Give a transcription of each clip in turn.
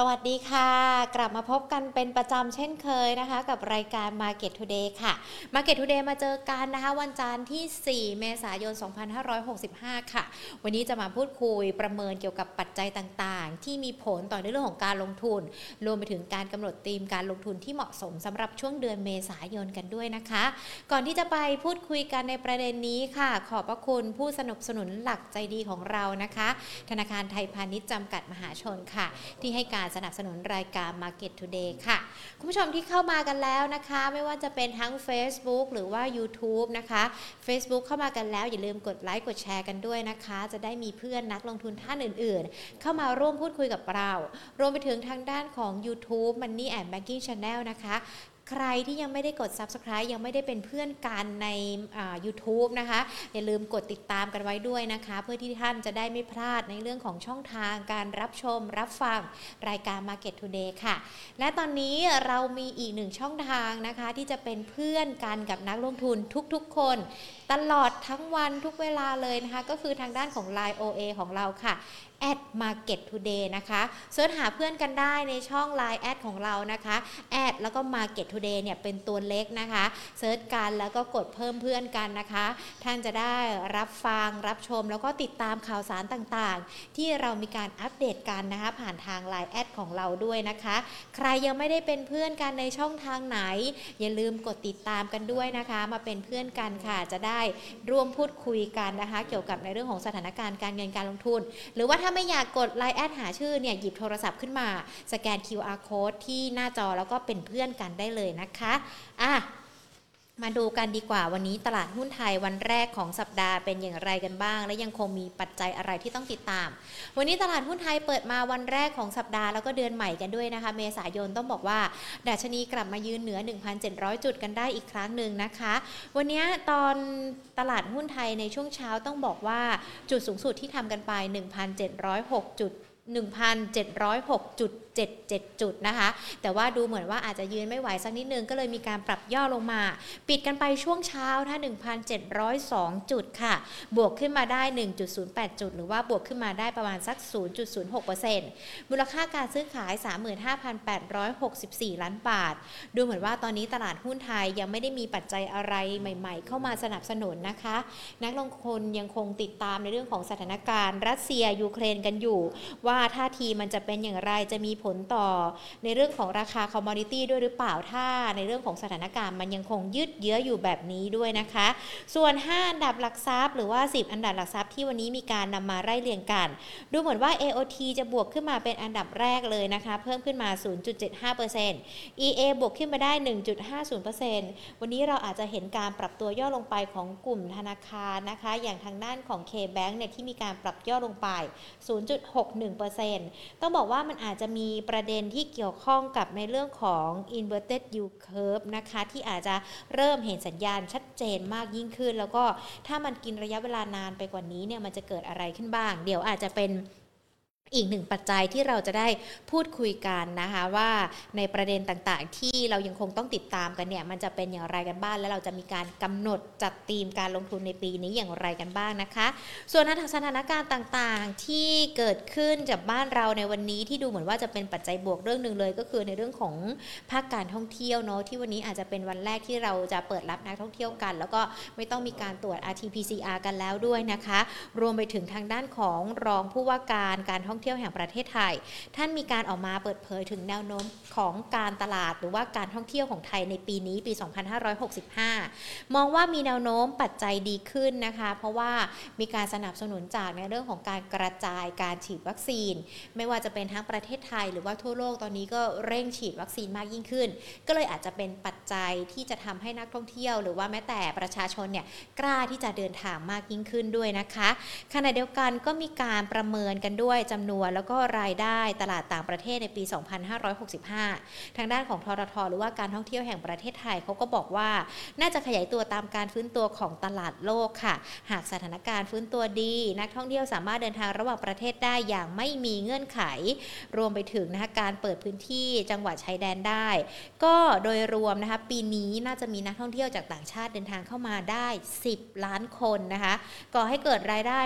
สวัสดีค่ะ กลับมาพบกันเป็นประจำเช่นเคยนะคะ กับรายการ Market Today ค่ะ Market Today มาเจอกันนะคะ วันจันทร์ที่ 4 เมษายน 2565 ค่ะ วันนี้จะมาพูดคุยประเมินเกี่ยวกับปัจจัยต่างๆ ที่มีผลต่อในเรื่องของการลงทุน รวมไปถึงการกำหนดธีมการลงทุนที่เหมาะสมสำหรับช่วงเดือนเมษายนกันด้วยนะคะ ก่อนที่จะไปพูดคุยกันในประเด็นนี้ค่ะ ขอบพระคุณผู้สนับสนุนหลักใจดีของเรานะคะ ธนาคารไทยพาณิชย์จำกัดมหาชนค่ะ ที่ให้การสนับสนุนรายการ Market Today ค่ะ คุณผู้ชมที่เข้ามากันแล้วนะคะ ไม่ว่าจะเป็นทั้ง Facebook หรือว่า YouTube นะคะ Facebook เข้ามากันแล้ว อย่าลืมกดไลค์กดแชร์กันด้วยนะคะ จะได้มีเพื่อนนักลงทุนท่านอื่นๆ เข้ามาร่วมพูดคุยกับเรา รวมไปถึงทางด้านของ YouTube Money and Banking Channel นะคะ ใครที่ยังไม่ได้กด Subscribe ยังไม่ได้เป็นเพื่อนกันใน YouTube นะคะ อย่าลืมกดติดตามกันไว้ด้วยนะคะ เพื่อที่ท่านจะได้ไม่พลาดในเรื่องของช่องทางการรับชม รับฟังรายการ Market Today ค่ะ และตอนนี้เรามีอีกหนึ่งช่องทางนะคะ ที่จะเป็นเพื่อนกันกับนักลงทุนทุกๆคน ตลอดทั้งวันทุกเวลาเลยนะคะ ก็คือทางด้านของ Line OA ของเราค่ะ at market today นะคะเสิร์ชหาเพื่อนกันได้ในช่อง Line แอดของเรานะคะแอดแล้วก็ market today เนี่ยเป็นตัวเล็กนะคะเสิร์ชกันแล้วก็กดเพิ่มเพื่อนกันนะคะ ท่านจะได้รับฟังรับชม แล้วก็ติดตามข่าวสารต่างๆ ที่เรามีการอัปเดตกันนะคะผ่านทาง Line แอดของเราด้วยนะคะ ใครยังไม่ได้เป็นเพื่อนกันในช่องทางไหน อย่าลืมกดติดตามกันด้วยนะคะ มาเป็นเพื่อนกันค่ะจะได้ร่วมพูดคุยกันนะคะ เกี่ยวกับในเรื่องของสถานการณ์การเงินการลงทุน หรือว่าถ้าไม่อยากกด Line add หาชื่อเนี่ยหยิบโทรศัพท์ขึ้นมา สแกน QR code ที่หน้าจอแล้วก็เป็นเพื่อนกันได้เลยนะคะอะ มาดูกันดีกว่าวันนี้ตลาดหุ้นไทยวันแรกของสัปดาห์เป็นอย่างไรกันบ้าง และยังคงมีปัจจัยอะไรที่ต้องติดตาม วันนี้ตลาดหุ้นไทยเปิดมาวันแรกของสัปดาห์แล้วก็เดือนใหม่กันด้วยนะคะ เมษายนต้องบอกว่าดัชนีกลับมายืนเหนือ 1,700 จุดกันได้อีกครั้งหนึ่งนะคะ วันนี้ตอนตลาดหุ้นไทยในช่วงเช้าต้องบอกว่าจุดสูงสุดที่ทำกันไป 1,706จุด1,706จุด 77 จุดนะคะ แต่ว่าดูเหมือนว่าอาจจะยืนไม่ไหวสักนิดนึงก็เลยมีการปรับย่อลงมา ปิดกันไปช่วงเช้าถ้า1,702 จุดค่ะ บวกขึ้นมาได้ 1.08 จุด หรือว่าบวกขึ้นมาได้ประมาณสัก 0.06%มูลค่าการซื้อขาย 35,864 ล้านบาท ดูเหมือนว่าตอนนี้ตลาดหุ้นไทยยังไม่ได้มีปัจจัยอะไรใหม่ ๆ เข้ามาสนับสนุนนะคะ นักลงทุนยังคงติดตามในเรื่องของสถานการณ์ รัสเซียยูเครนกันอยู่ ว่าท่าทีมันจะเป็นอย่างไรจะมีผลต่อในเรื่องของราคา commodity ด้วยหรือเปล่าถ้าในเรื่องของสถานการณ์มันยังคงยืดเยื้ออยู่แบบนี้ด้วยนะคะ ส่วน 5 อันดับหลักทรัพย์ หรือว่า 10 อันดับหลักทรัพย์ที่วันนี้มีการนำมาไล่เรียงกัน ดูเหมือนว่า AOT จะบวกขึ้นมาเป็นอันดับแรกเลยนะคะ เพิ่มขึ้นมา 0.75% EA บวกขึ้นมาได้ 1.50%วันนี้เราอาจจะเห็นการปรับตัวย่อลงไปของกลุ่มธนาคารนะคะ อย่างทางด้านของ K-Bank เนี่ยที่มีการปรับย่อลงไป 0.61%ต้องบอกว่ามันอาจจะมีีประเด็นที่เกี่ยวข้องกับในเรื่องของ inverted yield curve นะคะที่อาจจะเริ่มเห็นสัญญาณชัดเจนมากยิ่งขึ้น แล้วก็ถ้ามันกินระยะเวลานานไปกว่านี้เนี่ยมันจะเกิดอะไรขึ้นบ้าง เดี๋ยวอาจจะเป็น อีกหนึ่งปัจจัยที่เราจะได้พูดคุยกันนะคะว่าในประเด็นต่างๆ ที่เรายังคงต้องติดตามกันเนี่ยมันจะเป็นอย่างไรกันบ้างและเราจะมีการกำหนดจัดธีมการลงทุนในปีนี้อย่างไรกันบ้างนะคะ ส่วนสถานการณ์ต่างๆที่เกิดขึ้นจากบ้านเราในวันนี้ที่ดูเหมือนว่าจะเป็นปัจจัยบวกเรื่องหนึ่งเลย ก็คือในเรื่องของภาคการท่องเที่ยวเนาะที่วันนี้อาจจะเป็นวันแรกที่เราจะเปิดรับนักท่องเที่ยวกัน แล้วก็ไม่ต้องมีการตรวจ RT-PCR กันแล้วด้วยนะคะ รวมไปถึงทางด้านของรองผู้ว่าการการท่องเที่ยวแห่งประเทศไทย ท่านมีการออกมาเปิดเผยถึงแนวโน้มของการตลาด หรือว่าการท่องเที่ยวของไทยในปีนี้ปี 2565 มองว่ามีแนวโน้มปัจจัยดีขึ้นนะคะ เพราะว่ามีการสนับสนุนจากในเรื่องของการกระจายการฉีดวัคซีน ไม่ว่าจะเป็นทั้งประเทศไทย หรือว่าทั่วโลกตอนนี้ก็เร่งฉีดวัคซีนมากยิ่งขึ้น ก็เลยอาจจะเป็นปัจจัยที่จะทำให้นักท่องเที่ยว หรือว่าแม้แต่ประชาชนเนี่ยกล้าที่จะเดินทางมากยิ่งขึ้นด้วยนะคะขณะเดียวกันก็มีการประเมินกันด้วยจำนวนแล้วก็รายได้ตลาดต่างประเทศในปี 2565 ทางด้านของทททหรือว่าการท่องเที่ยวแห่งประเทศไทยเขาก็บอกว่า น่าจะขยายตัวตามการฟื้นตัวของตลาดโลกค่ะ หากสถานการณ์ฟื้นตัวดี นักท่องเที่ยวสามารถเดินทางระหว่างประเทศได้อย่างไม่มีเงื่อนไข รวมไปถึงนะคะการเปิดพื้นที่จังหวัดชายแดนได้ ก็โดยรวมนะคะปีนี้น่าจะมีนักท่องเที่ยวจากต่างชาติเดินทางเข้ามาได้ 10 ล้านคนนะคะก่อให้เกิดรายได้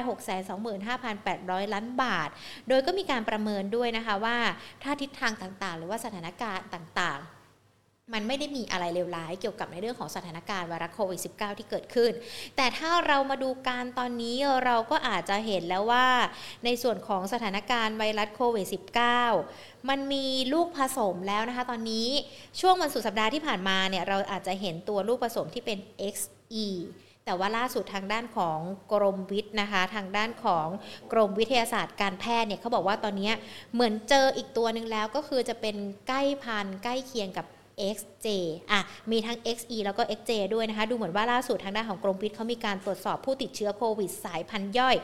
625,800 ล้านบาทโดยก็มีการประเมินด้วยนะคะว่าถ้าทิศทางต่างๆ หรือว่าสถานการณ์ต่างๆมันไม่ได้มีอะไรเลวร้ายเกี่ยวกับในเรื่องของสถานการณ์ไวรัสโควิด -19 ที่เกิดขึ้น แต่ถ้าเรามาดูการตอนนี้เราก็อาจจะเห็นแล้วว่า ในส่วนของสถานการณ์ไวรัสโควิด -19 มันมีลูกผสมแล้วนะคะ ตอนนี้ช่วงวันสุดสัปดาห์ที่ผ่านมาเนี่ยเราอาจจะเห็นตัวลูกผสมที่เป็น XE แต่ว่าล่าสุดทางด้านของกรมวิทย์นะคะ ทางด้านของกรมวิทยาศาสตร์การแพทย์เนี่ยเขาบอกว่าตอนนี้เหมือนเจออีกตัวหนึ่งแล้วก็คือจะเป็นใกล้พันใกล้เคียงกับ XJ อะ มีทั้ง XE แล้วก็ XJ ด้วยนะคะ ดูเหมือนว่าล่าสุดทางด้านของกรมวิทย์เขามีการตรวจสอบผู้ติดเชื้อโควิดสายพันธุ์ย่อย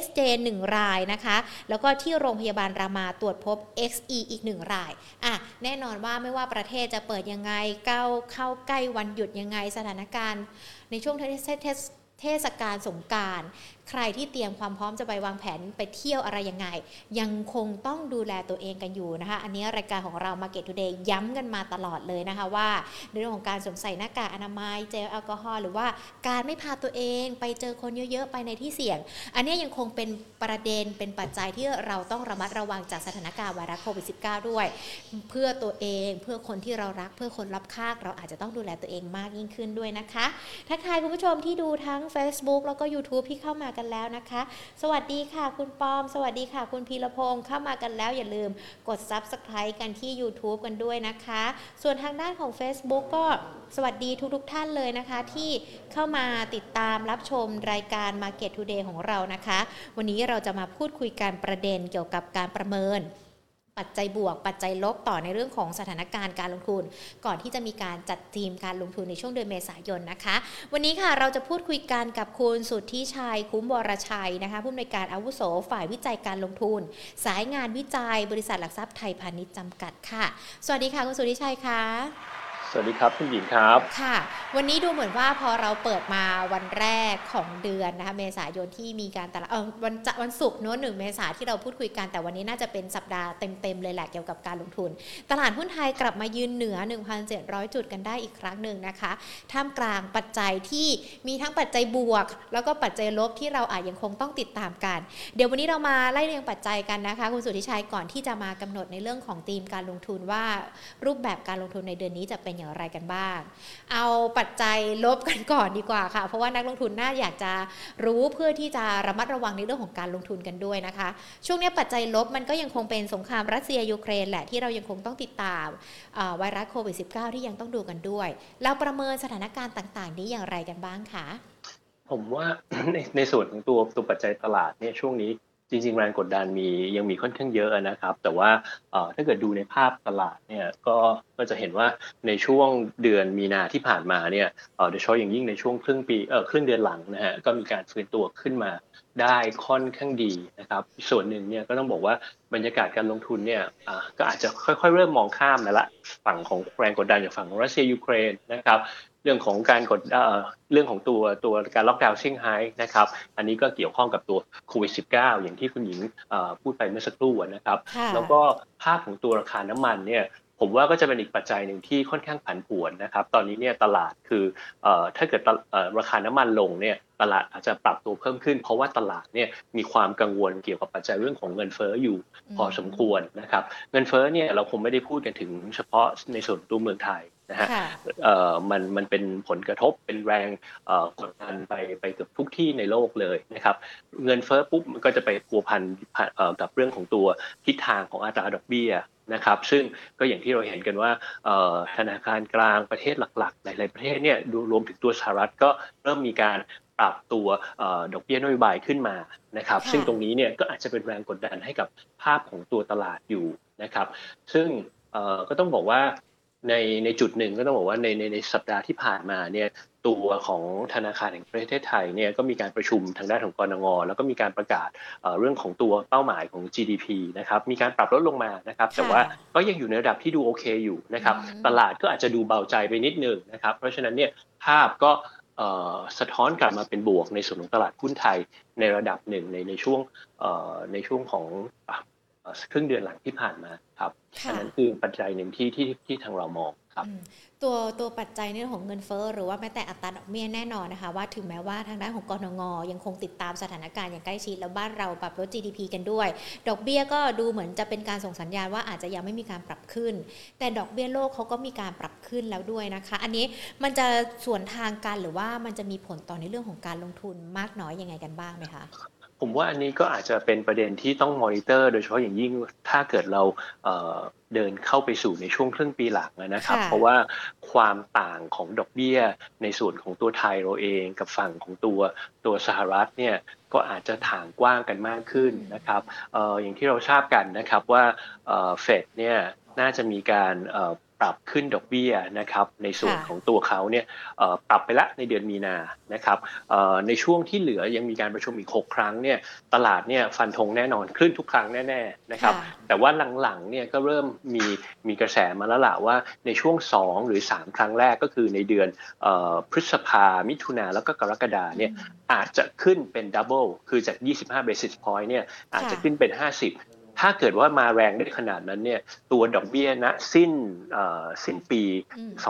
XJ 1 รายนะคะ แล้วก็ที่โรงพยาบาลรามาตรวจพบ XE อีก 1 ราย อะ แน่นอนว่าไม่ว่าประเทศจะเปิดยังไงก้าเข้าใกล้วันหยุดยังไงสถานการณ์ ในช่วงเทศเทศกาลสงการ ใครที่เตรียมความพร้อมจะไปวางแผนไปเที่ยวอะไรยังไง ยังคงต้องดูแลตัวเองกันอยู่นะคะ อันนี้รายการของเรา Market Today ย้ำกันมาตลอดเลยนะคะว่าในเรื่องของการสวมใส่หน้ากากอนามัยเจลแอลกอฮอล์หรือว่าการไม่พาตัวเองไปเจอคนเยอะๆ ไปในที่เสี่ยง อันนี้ยังคงเป็นประเด็นเป็นปัจจัยที่เราต้องระมัดระวังจากสถานการณ์ไวรัสโควิด -19 ด้วย เพื่อตัวเองเพื่อคนที่เรารักเพื่อคนรับข้างเราอาจจะต้องดูแลตัวเองมากยิ่งขึ้นด้วยนะคะทักทายคุณผู้ชมที่ดูทั้ง Facebook แล้วก็ YouTube ที่เข้ามากันแล้วนะคะ สวัสดีค่ะคุณปอม สวัสดีค่ะ คุณพีรพงศ์เข้ามากันแล้วอย่าลืมกด Subscribe กันที่ YouTube กันด้วยนะคะ ส่วนทางด้านของ Facebook ก็สวัสดีทุกๆทท่านเลยนะคะ ที่เข้ามาติดตามรับชมรายการ Market Today ของเรานะคะ วันนี้เราจะมาพูดคุยการประเด็นเกี่ยวกับการประเมิน ปัจจัยบวก ปัจจัยลบต่อในเรื่องของสถานการณ์การลงทุน ก่อนที่จะมีการจัดทีมการลงทุนในช่วงเดือนเมษายนนะคะ วันนี้ค่ะเราจะพูดคุยกันกับคุณสุทธิชัยคุ้มวรชัยนะคะผู้อำนวยการอาวุโสฝ่ายวิจัยการลงทุน สายงานวิจัยบริษัทหลักทรัพย์ไทยพาณิชย์จำกัดค่ะ สวัสดีค่ะคุณสุทธิชัยค่ะ สวัสดีครับคุณหญิงครับ ค่ะ วันนี้ดูเหมือนว่าพอเราเปิดมาวันแรกของเดือนนะคะเมษายนที่มีการตลาดเออวันจะวันศุกร์โน้นหนึ่งเมษาที่เราพูดคุยกันแต่วันนี้น่าจะเป็นสัปดาห์เต็มๆเลยแหละเกี่ยวกับการลงทุน ตลาดหุ้นไทยกลับมายืนเหนือ 1,700 จุดกันได้อีกครั้งหนึ่งนะคะ ท่ามกลางปัจจัยที่มีทั้งปัจจัยบวก แล้วก็ปัจจัยลบที่เราอาจยังคงต้องติดตามกัน เดี๋ยววันนี้เรามาไล่เรียงปัจจัยกันนะคะคุณสุทธิชัยก่อนที่จะมากำหนดในเรื่องของธีมการลงทุนว่ารูปแบบการลงทุนในเดือนนี้จะเป็นอย่างไรกันบ้าง เอาปัจจัยลบกันก่อนดีกว่าค่ะ เพราะว่านักลงทุนน่าอยากจะรู้เพื่อที่จะระมัดระวังในเรื่องของการลงทุนกันด้วยนะคะ ช่วงนี้ปัจจัยลบมันก็ยังคงเป็นสงครามรัสเซียยูเครนแหละที่เรายังคงต้องติดตามไวรัสโควิด -19 ที่ยังต้องดูกันด้วย เราประเมินสถานการณ์ต่างๆ นี้อย่างไรกันบ้างคะผมว่าในในส่วนของตัวตัวปัจจัยตลาดเนี่ยช่วงนี้ จริงๆแรงกดดันมียังมีค่อนข้างเยอะนะครับ แต่ว่าถ้าเกิดดูในภาพตลาดเนี่ยก็ก็จะเห็นว่าในช่วงเดือนมีนาที่ผ่านมาเนี่ยโดยเฉพาะอย่างยิ่งในช่วงครึ่งปีเออครึ่งเดือนหลังนะฮะก็มีการฟื้นตัวขึ้นมาได้ค่อนข้างดีนะครับ ส่วนหนึ่งเนี่ยก็ต้องบอกว่าบรรยากาศการลงทุนเนี่ยก็อาจจะค่อยๆ เริ่มมองข้ามแล้วละฝั่งของแรงกดดันจากฝั่งของรัสเซียยูเครนนะครับ เรื่องของการกดเรื่องของตัวตัวการล็อกดาวน์เซี่ยงไฮ้นะครับ อันนี้ก็เกี่ยวข้องกับตัวโควิด -19 อย่างที่คุณหญิงพูดไปเมื่อสักครู่นะครับ แล้วก็ภาพของตัวราคาน้ำมันเนี่ยผมว่าก็จะเป็นอีกปัจจัยหนึ่งที่ค่อนข้างผันผวนนะครับ ตอนนี้เนี่ยตลาดคือถ้าเกิดราคาน้ำมันลงเนี่ยตลาดอาจจะปรับตัวเพิ่มขึ้น เพราะว่าตลาดเนี่ยมีความกังวลเกี่ยวกับปัจจัยเรื่องของเงินเฟ้ออยู่พอสมควรนะครับ เงินเฟ้อเนี่ยเราคงไม่ได้พูดกันถึงเฉพาะในส่วนตัวเมืองไทย นะฮะมันมันเป็นผลกระทบเป็นแรงกดดันไปไปเกือบทุกที่ในโลกเลยนะครับ เงินเฟ้อปุ๊บมันก็จะไปพัวพันกับเรื่องของตัวทิศทางของอัตราดอกเบี้ยนะครับซึ่งก็อย่างที่เราเห็นกันว่าธนาคารกลางประเทศหลักๆ หลายๆประเทศเนี่ยดูรวมถึงตัวสหรัฐก็เริ่มมีการปรับตัวดอกเบี้ยนโยบายขึ้นมานะครับซึ่งตรงนี้เนี่ยก็อาจจะเป็นแรงกดดันให้กับภาพของตัวตลาดอยู่นะครับ ซึ่งก็ต้องบอกว่า ในในจุดหนึ่งก็ต้องบอกว่าในในในสัปดาห์ที่ผ่านมาเนี่ยตัวของธนาคารแห่งประเทศไทยเนี่ยก็มีการประชุมทางด้านของกรงงแล้วก็มีการประกาศเรื่องของตัวเป้าหมายของ GDP นะครับมีการปรับลดลงมานะครับแต่ว่าก็ยังอยู่ในระดับที่ดูโอเคอยู่นะครับตลาดก็อาจจะดูเบาใจไปนิดนึงนะครับเพราะฉะนั้นเนี่ยภาพก็สะท้อนกลับมาเป็นบวกในส่วนของตลาดหุ้นไทยในระดับหนึ่งในในช่วงในช่วงของ ครึ่งเดือนหลังที่ผ่านมาครับอันนั้นคือปัจจัยหนึ่งที่ที่ที่ทางเรามองครับตัวตัวปัจจัยในเรื่องของเงินเฟ้อหรือว่าแม้แต่อัตราดอกเบี้ยแน่นอนนะคะ ว่าถึงแม้ว่าทางด้านของกรงงยังคงติดตามสถานการณ์อย่างใกล้ชิดแล้วบ้านเราปรับลด GDP กันด้วย ดอกเบี้ยก็ดูเหมือนจะเป็นการส่งสัญญาณว่าอาจจะยังไม่มีการปรับขึ้น แต่ดอกเบี้ยโลกเขาก็มีการปรับขึ้นแล้วด้วยนะคะ อันนี้มันจะส่วนทางกันหรือว่ามันจะมีผลต่อในเรื่องของการลงทุนมากน้อยยังไงกันบ้างไหมคะ ผมว่าอันนี้ก็อาจจะเป็นประเด็นที่ต้องมอนิเตอร์ โดยเฉพาะอย่างยิ่งถ้าเกิดเราเดินเข้าไปสู่ในช่วงครึ่งปีหลังนะครับ เพราะว่าความต่างของดอกเบี้ยในส่วนของตัวไทยเราเองกับฝั่งของตัวตัวสหรัฐเนี่ยก็อาจจะถ่างกว้างกันมากขึ้นนะครับอย่างที่เราทราบกันนะครับว่าเฟดเนี่ยน่าจะมีการ ปรับขึ้นดอกเบี้ยนะครับในส่วนของตัวเขาเนี่ยปรับไปละในเดือนมีนานะครับในช่วงที่เหลือยังมีการประชุมอีก 6 ครั้งเนี่ยตลาดเนี่ยฟันธงแน่นอนขึ้นทุกครั้งแน่ๆนะครับแต่ว่าหลังๆเนี่ยก็เริ่มมีมีกระแสมาแล้วล่ะว่าในช่วง 2 หรือ 3 ครั้งแรกก็คือในเดือนพฤษภามิถุนาแล้วก็กรกฎาเนี่ยอาจจะขึ้นเป็น double คือจาก 25 basis point เนี่ยอาจจะขึ้นเป็น 50 ถ้าเกิดว่ามาแรงได้ขนาดนั้นเนี่ยตัวดอกเบี้ยณสิ้นสิ้นปี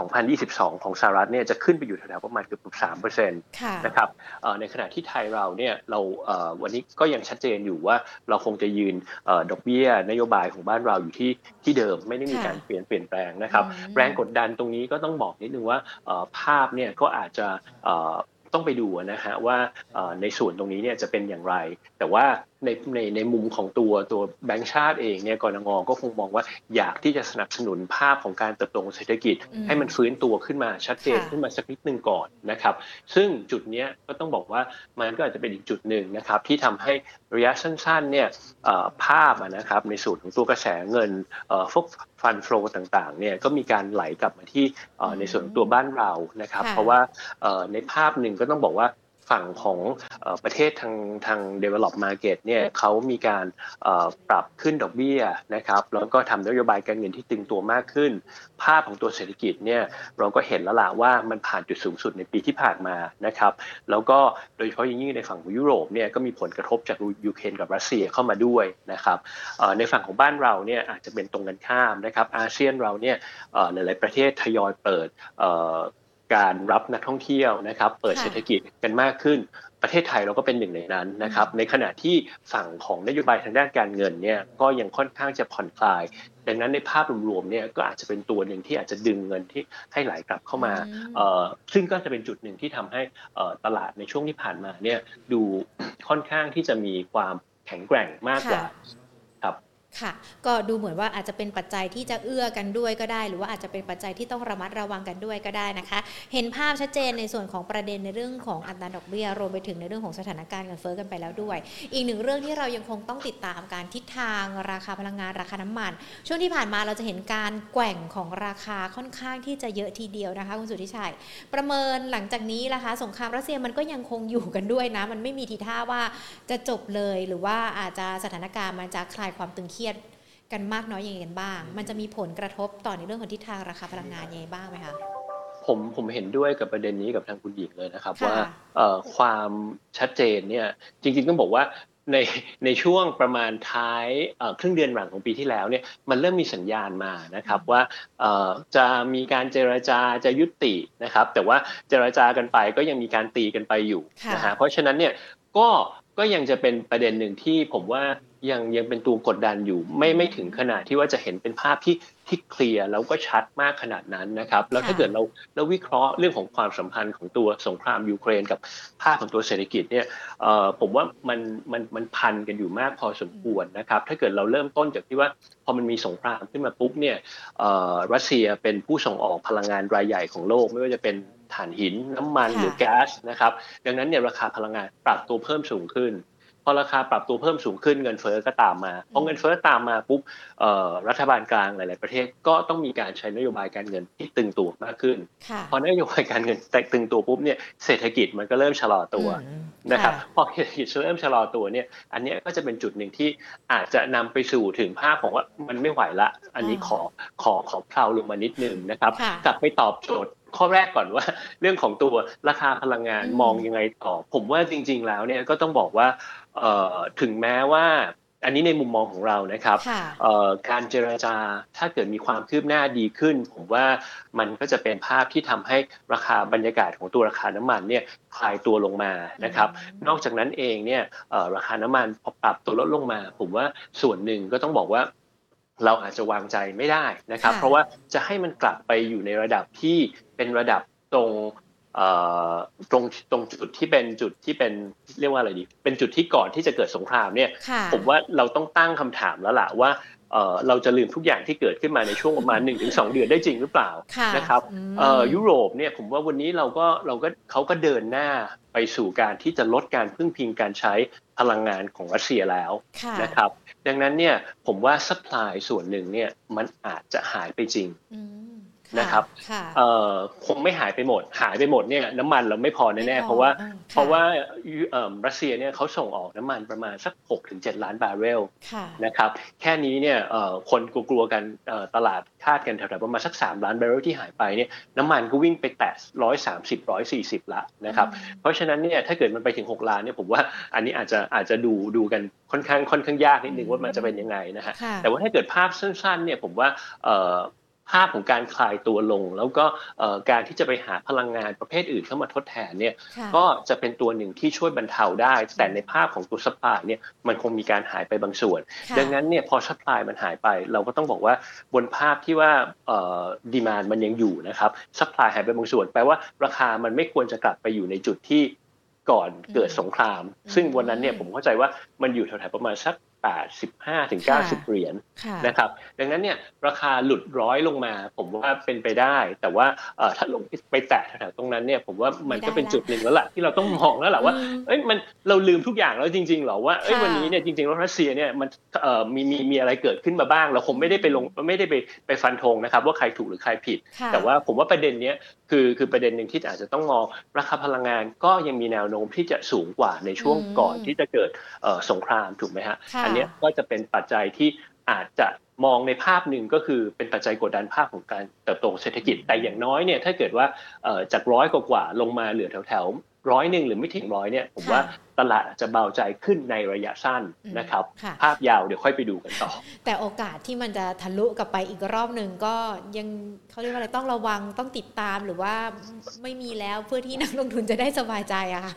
2022 ของสหรัฐเนี่ยจะขึ้นไปอยู่แถวๆประมาณเกือบ3เปอร์เซ็นต์นะครับในขณะที่ไทยเราเนี่ยเราวันนี้ก็ยังชัดเจนอยู่ว่าเราคงจะยืนดอกเบี้ยนโยบายของบ้านเราอยู่ที่ที่เดิมไม่ได้มีการเปลี่ยนเปลี่ยนแปลงนะครับ แรงกดดันตรงนี้ก็ต้องบอกนิดนึงว่าภาพเนี่ยก็อาจจะต้องไปดูนะฮะว่าในส่วนตรงนี้เนี่ยจะเป็นอย่างไร แต่ว่าในในในมุมของตัวตัวแบงก์ชาติเองเนี่ยกรงงก็คงมองว่าอยากที่จะสนับสนุนภาพของการเติบโตของเศรษฐกิจ ให้มันฟื้นตัวขึ้นมาชัดเจนขึ้นมาสักนิดหนึ่งก่อนนะครับ ซึ่งจุดนี้ก็ต้องบอกว่ามันก็อาจจะเป็นอีกจุดหนึ่งนะครับที่ทำให้ระยะสั้นๆเนี่ยภาพนะครับในส่วนของตัวกระแสเงินพวกฟันฟลูต่างๆเนี่ยก็มีการไหลกลับมาที่ในส่วนของตัวบ้านเรานะครับ เพราะว่าในภาพหนึ่งก็ต้องบอกว่า ฝั่งของประเทศทางทาง develop market เนี่ยเขามีการปรับขึ้นดอกเบี้ยนะครับแล้วก็ทำนโยบายการเงินที่ตึงตัวมากขึ้น ภาพของตัวเศรษฐกิจเนี่ยเราก็เห็นแล้วล่ะว่ามันผ่านจุดสูงสุดในปีที่ผ่านมานะครับแล้วก็โดยเฉพาะยิ่งในฝั่งของยุโรปเนี่ยก็มีผลกระทบจากยูเครนกับรัสเซียเข้ามาด้วยนะครับในฝั่งของบ้านเราเนี่ยอาจจะเป็นตรงกันข้ามนะครับอาเซียนเราเนี่ยหลาย ๆ ประเทศทยอยเปิด การรับนักท่องเที่ยวนะครับ เปิดเศรษฐกิจกันมากขึ้น ประเทศไทยเราก็เป็นหนึ่งในนั้นนะครับ ในขณะที่ฝั่งของนโยบายทางด้านการเงินเนี่ยก็ยังค่อนข้างจะผ่อนคลาย ดังนั้นในภาพรวมๆเนี่ยก็อาจจะเป็นตัวหนึ่งที่อาจจะดึงเงินที่ให้ไหลกลับเข้ามาซึ่งก็จะเป็นจุดหนึ่งที่ทำให้ตลาดในช่วงที่ผ่านมาเนี่ยดูค่อนข้างที่จะมีความแข็งแกร่งมากกว่า ค่ะ ก็ดูเหมือนว่าอาจจะเป็นปัจจัยที่จะเอื้อกันด้วยก็ได้ หรือว่าอาจจะเป็นปัจจัยที่ต้องระมัดระวังกันด้วยก็ได้นะคะ เห็นภาพชัดเจนในส่วนของประเด็นในเรื่องของอัตราดอกเบี้ยรวมไปถึงในเรื่องของสถานการณ์เงินเฟ้อกันไปแล้วด้วย อีกหนึ่งเรื่องที่เรายังคงต้องติดตามการทิศทางราคาพลังงานราคาน้ำมัน ช่วงที่ผ่านมาเราจะเห็นการแกว่งของราคาค่อนข้างที่จะเยอะทีเดียวนะคะคุณสุทธิชัยประเมินหลังจากนี้นะคะสงครามรัสเซียมันก็ยังคงอยู่กันด้วยนะมันไม่มีทีท่าว่าจะจบเลยหรือว่าอาจจะสถานการณ์มันจะคลายความตึงเครียดกันมากน้อยยังไงกันบ้าง มันจะมีผลกระทบต่อในเรื่องของทิศทางราคาพลังงานยังไงบ้างไหมคะผมผมเห็นด้วยกับประเด็นนี้กับทางคุณหญิงเลยนะครับ ว่าความชัดเจนเนี่ยจริง ๆ ต้องบอกว่าในในช่วงประมาณท้ายครึ่งเดือนหลังของปีที่แล้วเนี่ยมันเริ่มมีสัญญาณมานะครับว่าจะมีการเจรจาจะยุตินะครับ แต่ว่าเจรจากันไปก็ยังมีการตีกันไปอยู่นะฮะเพราะฉะนั้นเนี่ยก็ก็ยังจะเป็นประเด็นหนึ่งที่ผมว่า ยังยังเป็นตัวกดดันอยู่ ไม่ไม่ถึงขนาดที่ว่าจะเห็นเป็นภาพที่ที่เคลียร์แล้วก็ชัดมากขนาดนั้นนะครับ แล้วถ้าเกิดเราเราวิเคราะห์เรื่องของความสัมพันธ์ของตัวสงครามยูเครนกับภาพของตัวเศรษฐกิจเนี่ยผมว่ามันมันมันพันกันอยู่มากพอสมควรนะครับ ถ้าเกิดเราเริ่มต้นจากที่ว่าพอมันมีสงครามขึ้นมาปุ๊บเนี่ยรัสเซียเป็นผู้ส่งออกพลังงานรายใหญ่ของโลก ไม่ว่าจะเป็นถ่านหินน้ำมันหรือแก๊สนะครับ ดังนั้นเนี่ยราคาพลังงานปรับตัวเพิ่มสูงขึ้นพ อราคาปรับตัวเพิ่มสูงขึ้นเงินเฟ้อก็ตามมาพอเงินเฟ้อตามมาปุ๊บรัฐบาลกลางหลาย ๆ ประเทศก็ต้องมีการใช้นโยบายการเงินที่ตึงตัวมากขึ้น พอนโยบายการเงินแต่ตึงตัวปุ๊บเนี่ยเศรษฐกิจมันก็เริ่มชะลอตัวนะครับพอเศรษฐกิจเริ่มชะลอตัวเนี่ยอันนี้ก็จะเป็นจุดหนึ่งที่อาจจะนำไปสู่ถึงภาพของว่ามันไม่ไหวละ อันนี้ขอขอขอเพลาลงมานิดนึงนะครับ กลับไปตอบโจทย์ข้อแรกก่อนว่า เรื่องของตัวราคาพลังงานมองยังไงต่อ ผมว่าจริง ๆ แล้วเนี่ยก็ต้องบอกว่า ถึงแม้ว่าอันนี้ในมุมมองของเรานะครับค่ะเอ่อการเจรจาถ้าเกิดมีความคืบหน้าดีขึ้น ผมว่ามันก็จะเป็นภาพที่ทำให้ราคาบรรยากาศของตัวราคาน้ำมันเนี่ยคลายตัวลงมานะครับอืมนอกจากนั้นเองเนี่ยเอ่อราคาน้ำมันพอปรับตัวลดลงมา ผมว่าส่วนหนึ่งก็ต้องบอกว่าเราอาจจะวางใจไม่ได้นะครับค่ะเพราะว่าจะให้มันกลับไปอยู่ในระดับที่เป็นระดับตรงเอ่อ ตรงตรงจุดที่เป็นจุดที่เป็นเรียกว่าอะไรดี เป็นจุดที่ก่อนที่จะเกิดสงครามเนี่ยค่ะผมว่าเราต้องตั้งคำถามแล้วล่ะว่าเอ่อเราจะลืมทุกอย่างที่เกิดขึ้นมาในช่วงประมาณ 1-2 เดือนได้จริงหรือเปล่าค่ะนะครับมเอ่อยุโรปเนี่ยผมว่าวันนี้เราก็เราก็เขาก็เดินหน้าไปสู่การที่จะลดการพึ่งพิงการใช้พลังงานของรัสเซียแล้วค่ะนะครับดังนั้นเนี่ยผมว่า supply ส่วนหนึ่งเนี่ยมันอาจจะหายไปจริงอืม นะครับค่ะเอ่อคงไม่หายไปหมด หายไปหมดเนี่ยน้ำมันเราไม่พอไม่แน่พอๆเพราะว่าอืมเพราะค่ะว่าเอ่อรัสเซียเนี่ยเขาส่งออกน้ำมันประมาณสัก6-7 ล้านบาร์เรลค่ะนะครับแค่นี้เนี่ยเอ่อคนกลัวๆกันเอ่อตลาดคาดกันแถวๆประมาณสัก 3 ล้านบาร์เรลที่หายไปเนี่ยน้ำมันก็วิ่งไปแตะ130 140ละนะครับเพราะฉะนั้นเนี่ยถ้าเกิดมันไปถึง 6 ล้านเนี่ยผมว่าอันนี้อาจจะอาจจะดูดูกันค่อนข้างค่อนข้างยากนิดนึงว่ามันจะเป็นยังไงนะฮะค่ะแต่ว่าถ้าเกิดภาพสั้นๆเนี่ยผมว่าเอ่อ ภาพของการคลายตัวลง แล้วก็เอ่อการที่จะไปหาพลังงานประเภทอื่นเข้ามาทดแทนเนี่ยค่ะก็จะเป็นตัวหนึ่งที่ช่วยบรรเทาได้ แต่ในภาพของตัวสปายเนี่ยมันคงมีการหายไปบางส่วนค่ะดังนั้นเนี่ยพอสปายมันหายไป เราก็ต้องบอกว่าบนภาพที่ว่าเอ่อดีมานมันยังอยู่นะครับสปายหายไปบางส่วนแปลว่าราคามันไม่ควรจะกลับไปอยู่ในจุดที่ก่อนเกิดสงครามอืมซึ่งวันนั้นเนี่ยผมเข้าใจว่ามันอยู่แถวๆประมาณสัก 85ถึงค่ะ90 เหรียญค่ะนะครับ ดังนั้นเนี่ยราคาหลุดร้อยลงมา ผมว่าเป็นไปได้ แต่ว่าเอ่อถ้าลงไปแตะแถวๆตรงนั้นเนี่ยผมว่ามันก็เป็นจุดหนึ่งแล้วล่ะที่เราต้องมองแล้วแหละว่าอืมเอ้ยมันเราลืมทุกอย่างแล้วจริงๆเหรอว่าเอ้ยค่ะวันนี้เนี่ยจริงๆแล้วรัสเซียเนี่ยมันเอ่อมีมีมีอะไรเกิดขึ้นมาบ้าง เราคงไม่ได้ไปลงไม่ได้ไปไปฟันธงนะครับ ว่าใครถูกหรือใครผิดค่ะแต่ว่าผมว่าประเด็นเนี้ย คือคือประเด็นหนึ่งที่อาจจะต้องมองราคาพลังงานก็ยังมีแนวโน้มที่จะสูงกว่าในช่วงอืมก่อนที่จะเกิดเอ่อสงครามถูกไหมฮะค่ะอัเนี้ยก็จะเป็นปัจจัยที่อาจจะมองในภาพหนึ่งก็คือเป็นปัจจัยกดดันภาพของการเติบโตของเศรษฐกิจแต่อย่างน้อยเนี่ยถ้าเกิดว่าเอ่อจากร้อยกว่าๆลงมาเหลือแถวๆ ร้อยหนึ่งหรือไม่ถึงร้อยเนี่ยผมค่ะว่าตลาดอาจจะเบาใจขึ้นในระยะสั้นอืมนะครับค่ะภาพยาวเดี๋ยวค่อยไปดูกันต่อ แต่โอกาสที่มันจะทะลุกลับไปอีกรอบหนึ่งก็ยังเขาเรียกว่าอะไรต้องระวังต้องติดตามหรือว่าไม่มีแล้วเพื่อที่นักลงทุนจะได้สบายใจอะค่ะ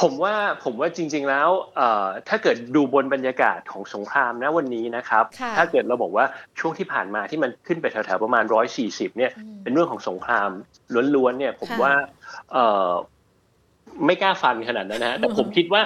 ผมว่าผมว่าจริง ๆแล้วเอ่อถ้าเกิดดูบนบรรยากาศของสงครามนะวันนี้นะครับค่ะถ้าเกิดเราบอกว่าช่วงที่ผ่านมาที่มันขึ้นไปแถวๆประมาณ 140เนี่ยอืมเป็นเรื่องของสงครามล้วนๆเนี่ยผมค่ะว่าเอ่อ ไม่กล้าฟันขนาดนั้นนะฮะแต่ผมคิดว่า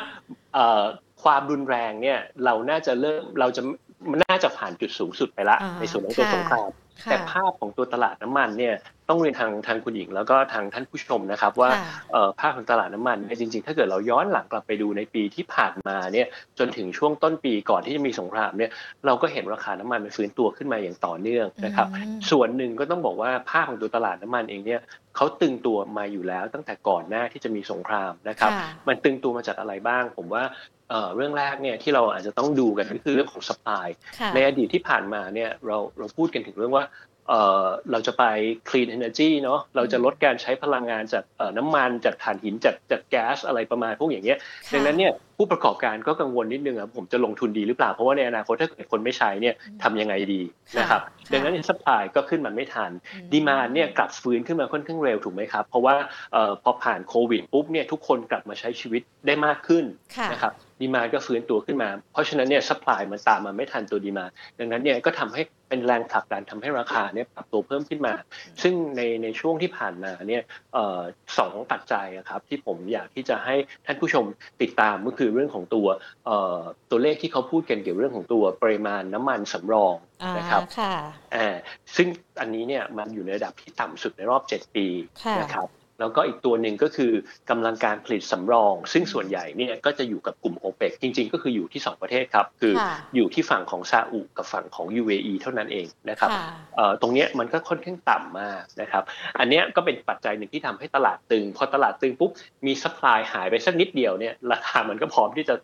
เอ่อความรุนแรงเนี่ยเราน่าจะเริ่มเราจะมันน่าจะผ่านจุดสูงสุดไปละอ่าในส่วนของตัวค่ะสงครามค่ะแต่ภาพของตัวตลาดน้ำมันเนี่ย ต้องเรียนทางทางคุณหญิง แล้วก็ทางท่านผู้ชมนะครับ ว่าค่ะเอ่อภาพของตลาดน้ำมันเนี่ยจริงๆ ถ้าเกิดเราย้อนหลังกลับไปดูในปีที่ผ่านมาเนี่ยจนถึงช่วงต้นปีก่อนที่จะมีสงครามเนี่ยเราก็เห็นราคาน้ำมันมันฟื้นตัวขึ้นมาอย่างต่อเนื่องนะครับอืมส่วนหนึ่งก็ต้องบอกว่าภาพของตัวตลาดน้ำมันเองเนี่ยเขาตึงตัวมาอยู่แล้วตั้งแต่ก่อนหน้าที่จะมีสงครามนะครับค่ะมันตึงตัวมาจากอะไรบ้าง ผมว่าเอ่อเรื่องแรกเนี่ยที่เราอาจจะต้องดูกันก็คือเรื่องของ supply ค่ะในอดีตที่ผ่านมาเนี่ยเราเราพูดกันถึงเรื่องว่า เอ่อเราจะไป clean energy เนาะเราจะลดการใช้พลังงานจากเอ่อน้ำมันจากถ่านหินจากจากแก๊สอะไรประมาณพวกอย่างเงี้ยค่ะดังนั้นเนี่ยผู้ประกอบการก็กังวลนิดนึงอะผมจะลงทุนดีหรือเปล่า เพราะว่าในอนาคตถ้าเกิดคนไม่ใช้เนี่ยอืมทำยังไงดีค่ะนะครับค่ะดังนั้น supply ก็ขึ้นมาไม่ทันอืม demand เนี่ยกลับฟื้นขึ้นมาค่อนข้างเร็วถูกไหมครับเพราะว่าเอ่อพอผ่านโควิดปุ๊บเนี่ยทุกคนกลับมาใช้ชีวิตได้มากขึ้นค่ะนะครับ demand ก็ฟื้นตัวขึ้นมา เพราะฉะนั้นเนี่ย supply มันตามมาไม่ทันตัว demand ดังนั้นเนี่ยก็ทำให้เป็นแรงผลักดันทำให้ราคาเนี่ยปรับตัวเพิ่มขึ้นมา ซึ่งในในช่วงที่ผ่านมาเนี่ยเอ่อสองปัจจัยอะครับที่ผมอยากที่จะให้ท่านผู้ชมติดตามก็คือเรื่องของตัวเอ่อตัวเลขที่เขาพูดกันเกี่ยวเรื่องของตัวปริมาณน้ำมันสำรองอ่านะครับค่ะอ่าซึ่งอันนี้เนี่ยมันอยู่ในระดับที่ต่ำสุดในรอบ 7 ปีค่ะนะครับ แล้วก็อีกตัวหนึ่งก็คือกำลังการผลิตสำรอง ซึ่งส่วนใหญ่เนี่ยก็จะอยู่กับกลุ่มโอเปกจริง ๆ ก็คืออยู่ที่ 2 ประเทศครับ คือค่ะอยู่ที่ฝั่งของซาอุกับฝั่งของ UAE เท่านั้นเองนะครับค่ะเอ่อตรงเนี้ยมันก็ค่อนข้างต่ำมากนะครับอันเนี้ยก็เป็นปัจจัยหนึ่งที่ทำให้ตลาดตึง พอตลาดตึงปุ๊บมีสป라이หายไปสักนิดเดียวเนี่ยราคามันก็พร้อมที่จะ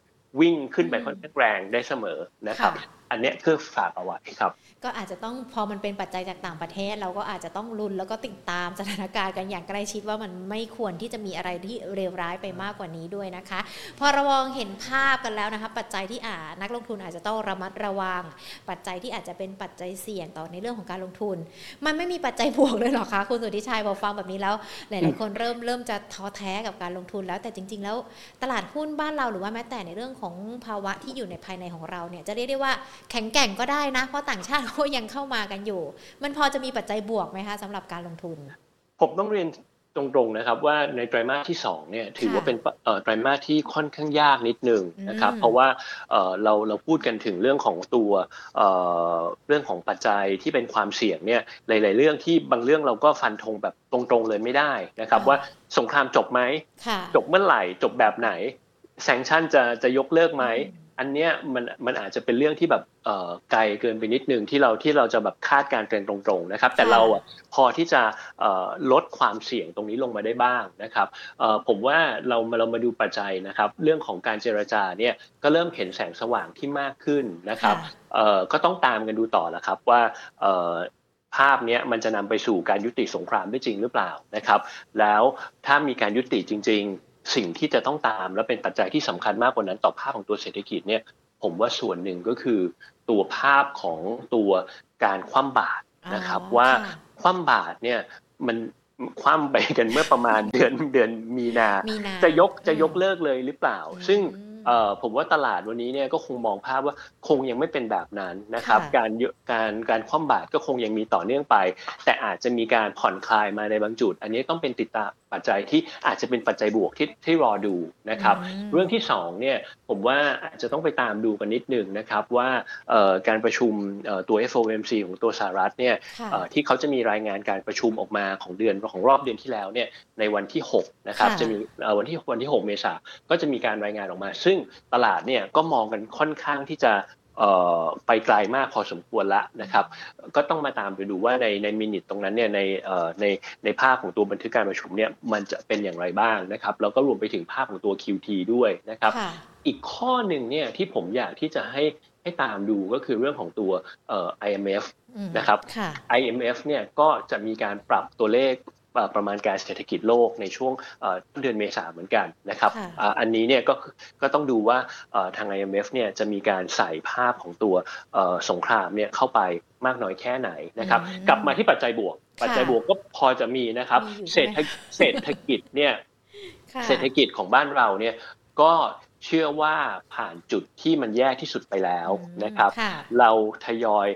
วิ่งขึ้นไปอืมค่อนข้างแรงได้เสมอนะครับค่ะ อันเนี้ยคือฝากเอาไว้ครับ ก็อาจจะต้องพอมันเป็นปัจจัยจากต่างประเทศ เราก็อาจจะต้องรุนแล้วก็ติดตามสถานการณ์กันอย่างใกล้ชิดว่ามันไม่ควรที่จะมีอะไรที่เลวร้ายไปมากกว่านี้ด้วยนะคะ พอรามองเห็นภาพกันแล้วนะคะ ปัจจัยที่อานักลงทุนอาจจะต้องระมัดระวัง ปัจจัยที่อาจจะเป็นปัจจัยเสี่ยงต่อในเรื่องของการลงทุน มันไม่มีปัจจัยบวกเลยหรอคะคุณสุทธิชัยพอฟังแบบนี้แล้ว หลาย ๆ คนเริ่มเริ่มจะท้อแท้กับการลงทุนแล้วแต่จริง ๆ แล้ว ตลาดหุ้นบ้านเราหรือว่าแม้แต่ในเรื่องของภาวะที่อยู่ในภายในของเราเนี่ยจะเรียกได้ว่าแข็งแกร่งก็ได้นะ เพราะต่างชาติเขายังเข้ามากันอยู่ มันพอจะมีปัจจัยบวกไหมคะสำหรับการลงทุน ผมต้องเรียนตรงๆนะครับว่าในไตรมาสที่2เนี่ยถือว่าเป็นไตรมาสที่ค่อนข้างยากนิดนึงนะครับเพราะว่าเราเราพูดกันถึงเรื่องของตัวเรื่องของปัจจัยที่เป็นความเสี่ยงเนี่ยหลาย ๆ เรื่องที่บางเรื่องเราก็ฟันธงแบบตรงๆเลยไม่ได้นะครับว่าสงครามจบไหมจบเมื่อไหร่จบแบบไหนแซงชั่นจะจะยกเลิกไหม อันเนี้ยมันมันอาจจะเป็นเรื่องที่แบบเอ่อไกลเกินไปนิดนึงที่เราที่เราจะแบบคาดการณ์กันตรงๆนะครับ แต่เราอะพอที่จะเอ่อลดความเสี่ยงตรงนี้ลงมาได้บ้างนะครับเอ่อผมว่าเราเรามาดูปัจจัยนะครับ เรื่องของการเจรจาเนี่ยก็เริ่มเห็นแสงสว่างที่มากขึ้นนะครับเอ่อก็ต้องตามกันดูต่อแล้วครับว่าเอ่อภาพนี้มันจะนำไปสู่การยุติสงครามได้จริงหรือเปล่านะครับ แล้วถ้ามีการยุติจริง สิ่งที่จะต้องตามและเป็นปัจจัยที่สำคัญมากกว่านั้นต่อภาพของตัวเศรษฐกิจเนี่ยผมว่าส่วนหนึ่งก็คือตัวภาพของตัวการคว่ำบาตรนะครับว่าคว่ำบาตรเนี่ยมันคว่ำไปกันเมื่อประมาณเดือนเดือนมีนา จะยกจะยกเลิกเลยหรือเปล่า ซึ่งผมว่าตลาดวันนี้เนี่ยก็คงมองภาพว่าคงยังไม่เป็นแบบนั้นนะครับการการการคว่ำบาตรก็คงยังมีต่อเนื่องไป แต่อาจจะมีการผ่อนคลายมาในบางจุด อันนี้ต้องเป็นติดตามปัจจัยที่อาจจะเป็นปัจจัยบวกที่ที่รอดูนะครับ เรื่องที่2เนี่ยผมว่าอาจจะต้องไปตามดูกันนิดหนึ่งนะครับว่าการประชุมตัว FOMC ของตัวสหรัฐเนี่ยที่เขาจะมีรายงานการประชุมออกมาของเดือนของรอบเดือนที่แล้วเนี่ยในวันที่6นะครับจะมีวันที่วันที่ 6 เมษาก็จะมีการรายงานออกมา ซึ่งตลาดเนี่ยก็มองกันค่อนข้างที่จะ ไปไกลมากพอสมควรละนะครับ ก็ต้องมาตามไปดูว่าในในมินิตตรงนั้นเนี่ยในในในภาพของตัวบันทึกการประชุมเนี่ยมันจะเป็นอย่างไรบ้างนะครับแล้วก็รวมไปถึงภาพของตัว QT ด้วยนะครับ อีกข้อหนึ่งเนี่ยที่ผมอยากที่จะให้ให้ตามดูก็คือเรื่องของตัว IMF นะครับ IMF เนี่ยก็จะมีการปรับตัวเลข ประมาณการเศรษฐกิจโลกในช่วงต้นเดือนเมษาเหมือนกันนะครับอันนี้เนี่ยก็ก็ต้องดูว่าทาง IMF เนี่ยจะมีการใส่ภาพของตัวสงครามเนี่ยเข้าไปมากน้อยแค่ไหนนะครับกลับมาที่ปัจจัยบวก ปัจจัยบวกก็พอจะมีนะครับเศรษฐเศรษฐกิจเนี่ยเศรษฐกิจของบ้านเราเนี่ยก็ เชื่อว่าผ่านจุดที่มันแย่ที่สุดไปแล้วนะครับ เราทยอย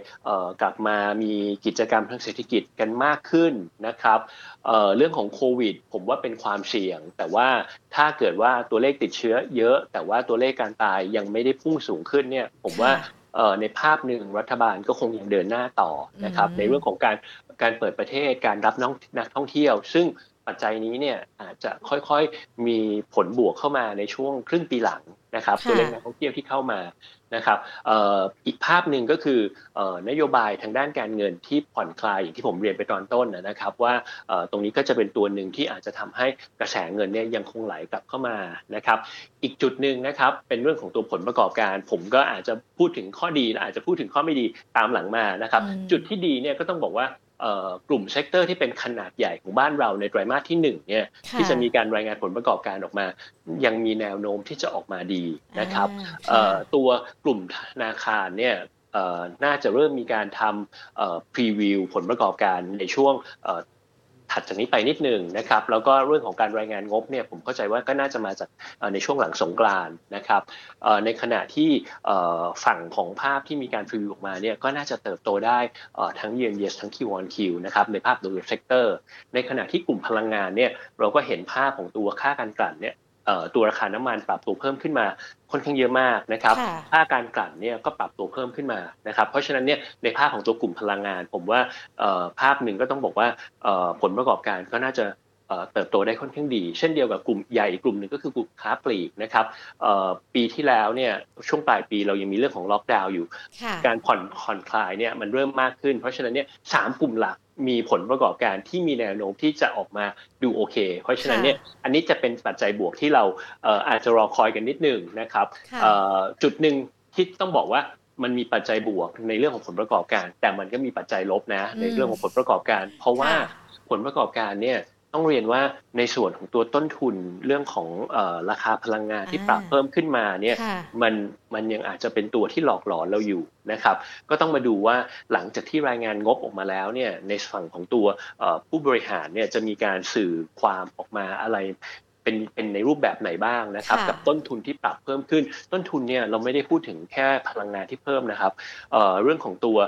กลับมามีกิจกรรมทางเศรษฐกิจกันมากขึ้นนะครับเเรื่องของโควิด ผมว่าเป็นความเสี่ยง แต่ว่าถ้าเกิดว่าตัวเลขติดเชื้อเยอะ แต่ว่าตัวเลขการตายยังไม่ได้พุ่งสูงขึ้นเนี่ย ผมว่าในภาพหนึ่งรัฐบาลก็คงยังเดินหน้าต่อนะครับในเรื่องของการการเปิดประเทศการรับนักท่องเที่ยว ซึ่ง ปัจจัยนี้เนี่ยอาจจะค่อยๆมีผลบวกเข้ามาในช่วงครึ่งปีหลังนะครับตัวเลขนักท่องเที่ยวที่เข้ามานะครับอีกภาพหนึ่งก็คือนโยบายทางด้านการเงินที่ผ่อนคลายอย่างที่ผมเรียนไปตอนต้นนะครับว่าตรงนี้ก็จะเป็นตัวหนึ่งที่อาจจะทำให้กระแสเงินเนี่ยยังคงไหลกลับเข้ามานะครับอีกจุดหนึ่งนะครับเป็นเรื่องของตัวผลประกอบการ ผมก็อาจจะพูดถึงข้อดีอาจจะพูดถึงข้อไม่ดีตามหลังมานะครับจุดที่ดีเนี่ยก็ต้องบอกว่า กลุ่ม sector ที่เป็นขนาดใหญ่ของบ้านเราในไตรมาสที่1เนี่ยที่จะมีการรายงานผลประกอบการออกมา ยังมีแนวโน้มที่จะออกมาดีนะครับตัวกลุ่มธนาคารเนี่ยน่าจะเริ่มมีการทำ preview ผลประกอบการในช่วง ถัดจากนี้ไปนิดหนึ่งนะครับแล้วก็เรื่องของการรายงานงบเนี่ยผมเข้าใจว่าก็น่าจะมาจากในช่วงหลังสงกรานต์นะครับในขณะที่ฝั่งของภาพที่มีการฟิวออกมาเนี่ยก็น่าจะเติบโตได้ทั้งเยนเยสทั้ง Q on Q นะครับในภาพโดย sector ในขณะที่กลุ่มพลังงานเนี่ยเราก็เห็นภาพของตัวค่าการกลั่นเนี่ย ตัวราคาน้ำมันปรับตัวเพิ่มขึ้นมาค่อนข้างเยอะมากนะครับค่าการกลั่นเนี่ยก็ปรับตัวเพิ่มขึ้นมานะครับ เพราะฉะนั้นเนี่ยในภาพของตัวกลุ่มพลังงาน ผมว่าภาพหนึ่งก็ต้องบอกว่าผลประกอบการก็น่าจะเติบโตได้ค่อนข้างดี เช่นเดียวกับกลุ่มใหญ่กลุ่มหนึ่งก็คือกลุ่มค้าปลีกนะครับปีที่แล้วเนี่ยช่วงปลายปีเรายังมีเรื่องของล็อกดาวน์อยู่ การผ่อนผ่อนคลายเนี่ยมันเริ่มมากขึ้น เพราะฉะนั้นเนี่ยสามกลุ่มหลัก มีผลประกอบการที่มีแนวโน้มที่จะออกมาดูโอเค เพราะฉะนั้นเนี่ยอันนี้จะเป็นปัจจัยบวกที่เราอาจจะรอคอยกันนิดหนึ่งนะครับจุดหนึ่งที่ต้องบอกว่ามันมีปัจจัยบวกในเรื่องของผลประกอบการ แต่มันก็มีปัจจัยลบนะในเรื่องของผลประกอบการ เพราะว่าผลประกอบการเนี่ย ต้องเรียนว่าในส่วนของตัวต้นทุนเรื่องของอราคาพลังงานที่ปรับเพิ่มขึ้นมาเนี่ยมันมันยังอาจจะเป็นตัวที่หลอกหลอนเราอยู่นะครับ ก็ต้องมาดูว่าหลังจากที่รายงานงบออกมาแล้วเนี่ยในฝั่งของตัวผู้บริหารเนี่ยจะมีการสื่อความออกมาอะไรเป็นเป็นในรูปแบบไหนบ้างนะครับ กับต้นทุนที่ปรับเพิ่มขึ้น ต้นทุนเนี่ยเราไม่ได้พูดถึงแค่พลังงานที่เพิ่มนะครับเเรื่องของตัว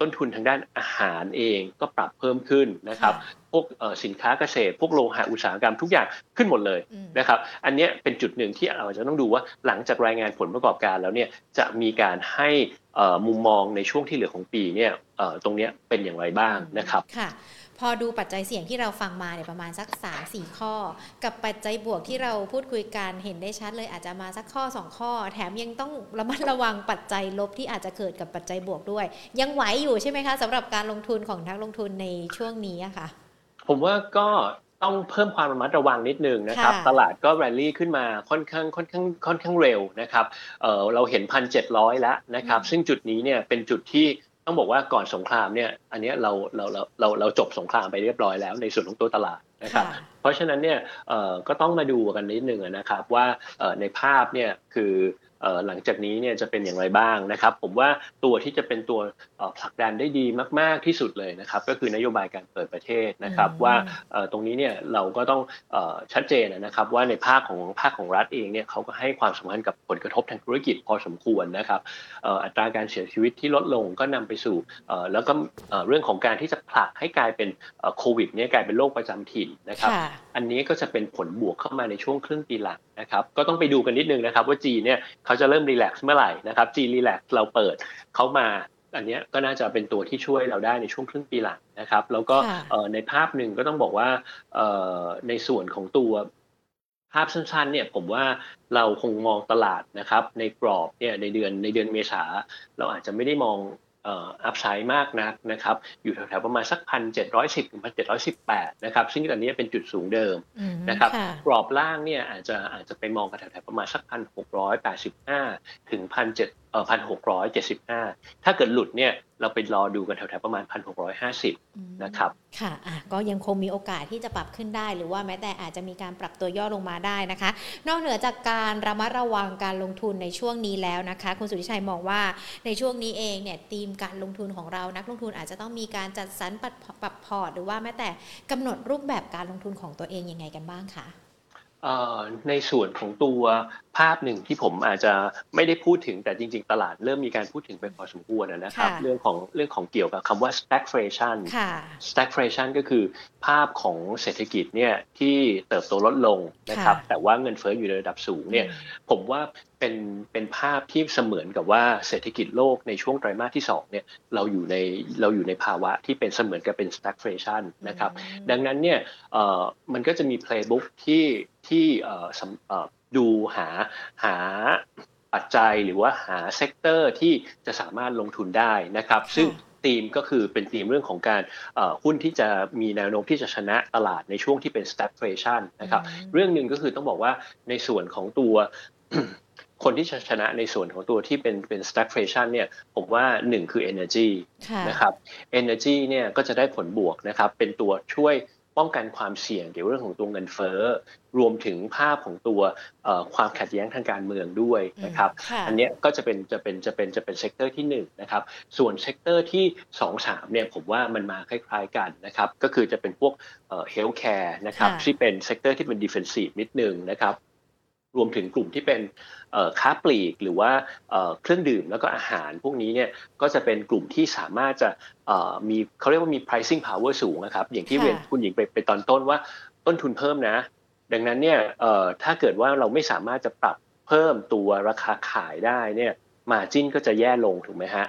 ต้นทุนทางด้านอาหารเองก็ปรับเพิ่มขึ้นนะครับพ วกสินค้าเกษตร พวกโลหะอุตสาหกรรมทุกอย่างขึ้นหมดเลยนะครับ อันนี้เป็นจุดหนึ่งที่เราจะต้องดูว่าหลังจากรายงานผลประกอบการแล้วเนี่ยจะมีการให้มุมมองในช่วงที่เหลือของปีเนี่ยตรงนี้เป็นอย่างไรบ้างนะครับพอดูปัจจัยเสี่ยงที่เราฟังมาเนี่ยประมาณสัก 3-4 ข้อ กับปัจจัยบวกที่เราพูดคุยกันเห็นได้ชัดเลยอาจจะมาสักข้อ 2 ข้อ แถมยังต้องระมัดระวังปัจจัยลบที่อาจจะเกิดกับปัจจัยบวกด้วย ยังไหวอยู่ใช่ไหมคะสำหรับการลงทุนของนักลงทุนในช่วงนี้อะคะ่ะ ผมว่าก็ต้องเพิ่มความระมัดระวังนิดนึงนะครับ ตลาดก็แรลลี่ขึ้นมาค่อนข้างค่อนข้างค่อนข้างเร็วนะครับเเราเห็นพันเจ็ดร้อยแล้วนะครับ ซึ่งจุดนี้เนี่ยเป็นจุดที่ต้องบอกว่าก่อนสงครามเนี่ยอันนี้เราเราเราเราเราจบสงครามไปเรียบร้อยแล้วในส่วนของตัวตลาดนะครับ เพราะฉะนั้นเนี่ยก็ต้องมาดูกันนิดนึงนะครับว่าในภาพเนี่ยคือ หลังจากนี้เนี่ยจะเป็นอย่างไรบ้างนะครับ ผมว่าตัวที่จะเป็นตัวผลักดันได้ดีมาก ๆที่สุดเลยนะครับ ก็คือนโยบายการเปิดประเทศนะครับ ว่าตรงนี้เนี่ยเราก็ต้องชัดเจนนะครับว่าในภาคของภาคของรัฐเองเนี่ยเขาก็ให้ความสำคัญกับผลกระทบทางธุรกิจพอสมควรนะครับอัตราการเสียชีวิตที่ลดลงก็นำไปสู่แล้วก็เรื่องของการที่จะผลักให้กลายเป็นโควิดเนี่ยกลายเป็นโรคประจำถิ่นนะครับ อันนี้ก็จะเป็นผลบวกเข้ามาในช่วงครึ่งปีหลังนะครับ ก็ต้องไปดูกันนิดนึงนะครับ ว่าจีเนี่ยเขาจะเริ่มรีแลกซ์เมื่อไหร่นะครับจีรีแลกซ์เราเปิดเขามาอันนี้ก็น่าจะเป็นตัวที่ช่วยเราได้ในช่วงครึ่งปีหลังนะครับ แล้วก็ในภาพหนึ่งก็ต้องบอกว่าในส่วนของตัวภาพสั้นๆเนี่ยผมว่าเราคงมองตลาดนะครับในกรอบเนี่ยในเดือนในเดือนเมษาเราอาจจะไม่ได้มอง อัพไซด์มากนักนะครับอยู่แถวๆประมาณสักพันเจ็ดร้อยสิบถึงพันเจ็ดร้อยสิบแปดนะครับซึ่งอันนี้เป็นจุดสูงเดิมนะครับกรอบล่างเนี่ยอาจจะอาจจะไปมองกันแถวๆประมาณสักพันหกร้อยแปดสิบห้าถึงพันเจ็ดเอ่อพันหกร้อยเจ็ดสิบห้าถ้าเกิดหลุดเนี่ย เราไปรอดูกันแถวๆประมาณพันหกร้อยห้าสิบนะครับ ค่ะอะก็ยังคงมีโอกาสที่จะปรับขึ้นได้ หรือว่าแม้แต่อาจจะมีการปรับตัวย่อลงมาได้นะคะ นอกเหนือจากการระมัดระวังการลงทุนในช่วงนี้แล้วนะคะ คุณสุริชัยมองว่าในช่วงนี้เองเนี่ยธีมการลงทุนของเรานักลงทุนอาจจะต้องมีการจัดสรรปรับพอร์ตหรือว่าแม้แต่กำหนดรูปแบบการลงทุนของตัวเองยังไงกันบ้างคะ ในส่วนของตัวภาพหนึ่งที่ผมอาจจะไม่ได้พูดถึงแต่จริง ๆ ตลาดเริ่มมีการพูดถึงไปพอสมควรนะครับ เรื่องของเรื่องของเกี่ยวกับคำว่า stagflation stagflation ก็คือภาพของเศรษฐกิจเนี่ยที่เติบโตลดลงนะครับ แต่ว่าเงินเฟ้ออยู่ในระดับสูงเนี่ยผมว่าเป็นเป็นภาพที่เสมือนกับว่าเศรษฐกิจโลกในช่วงไตรมาสที่2เนี่ยเราอยู่ในเราอยู่ในภาวะที่เป็นเสมือนกับเป็น stagflation นะครับ ดังนั้นเนี่ยมันก็จะมี playbook ที่ ที่ดูหาหาปัจจัยหรือว่าหา sector ที่จะสามารถลงทุนได้นะครับ ซึ่งธีมก็คือเป็นธีมเรื่องของการหุ้นที่จะมีแนวโน้มที่จะชนะตลาดในช่วงที่เป็น stagflation นะครับ เรื่องหนึ่งก็คือต้องบอกว่าในส่วนของตัวคนที่ชนะในส่วนของตัวที่เป็นเป็น stagflation เนี่ยผมว่าหนึ่งคือ energy นะครับ energy เนี่ยก็จะได้ผลบวกนะครับเป็นตัวช่วย ป้องกันความเสี่ยงเกี่ยวกับเรื่องของตัวเงินเฟ้อรวมถึงภาพของตัวความขัดแย้งทางการเมืองด้วยนะครับ อันนี้ก็จะเป็นจะเป็นจะเป็นจะเป็น sector ที่1นะครับส่วน sector ที่2 3เนี่ยผมว่ามันมาคล้ายๆกันนะครับก็คือจะเป็นพวกhealthcare นะครับที่เป็น sector ที่เป็น defensive นิดนึงนะครับ รวมถึงกลุ่มที่เป็นค้าปลีกหรือว่าเครื่องดื่มแล้วก็อาหารพวกนี้เนี่ยก็จะเป็นกลุ่มที่สามารถจะมีเขาเรียกว่ามี pricing power สูงนะครับ อย่างที่เรียนคุณหญิงไปไปตอนต้นว่าต้นทุนเพิ่มนะ ดังนั้นเนี่ยถ้าเกิดว่าเราไม่สามารถจะปรับเพิ่มตัวราคาขายได้เนี่ย margin ก็จะแย่ลงถูกไหมฮะ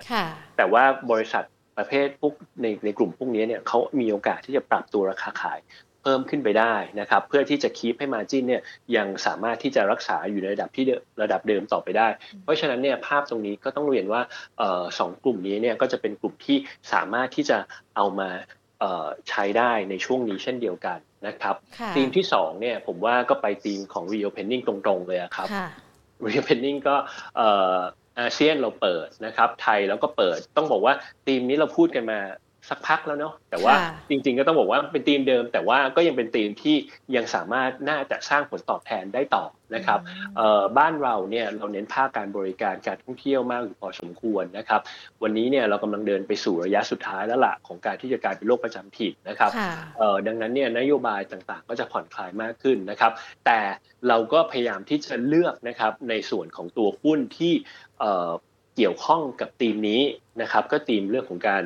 แต่ว่าบริษัทประเภทพวกในในกลุ่มพวกนี้เนี่ยเขามีโอกาสที่จะปรับตัวราคาขาย พิ่มขึ้นไปได้นะครับเพื่อที่จะคีปให้มาจินเนี่ยยังสามารถที่จะรักษาอยู่ในระดับที่ระดับเดิมต่อไปได้ เพราะฉะนั้นเนี่ยภาพตรงนี้ก็ต้องเรียนว่าสองกลุ่มนี้เนี่ยก็จะเป็นกลุ่มที่สามารถที่จะเอามาใช้ได้ในช่วงนี้เช่นเดียวกันนะครับธีมที่2เนี่ยผมว่าก็ไปธีมของ reopening ตรงๆเลยครับ reopening ก็อาเซียนเราเปิดนะครับไทยแล้วก็เปิดต้องบอกว่าทีมนี้เราพูดกันมา สักพักแล้วเนาะแต่ว่าจริง ๆ ก็ต้องบอกว่าเป็นทีมเดิม แต่ว่าก็ยังเป็นทีมที่ยังสามารถน่าจะสร้างผลตอบแทนได้ต่อนะครับบ้านเราเนี่ยเราเน้นภาคการบริการการท่องเที่ยวมากอยู่พอสมควรนะครับ วันนี้เนี่ยเรากำลังเดินไปสู่ระยะสุดท้ายแล้วล่ะของการที่จะกลายเป็นโรคประจำถิ่นนะครับดังนั้นเนี่ยนโยบายต่างๆ ก็จะผ่อนคลายมากขึ้นนะครับ แต่เราก็พยายามที่จะเลือกนะครับในส่วนของตัวหุ้นที่ เกี่ยวข้องกับธีมนี้นะครับก็ธีมเรื่องของการ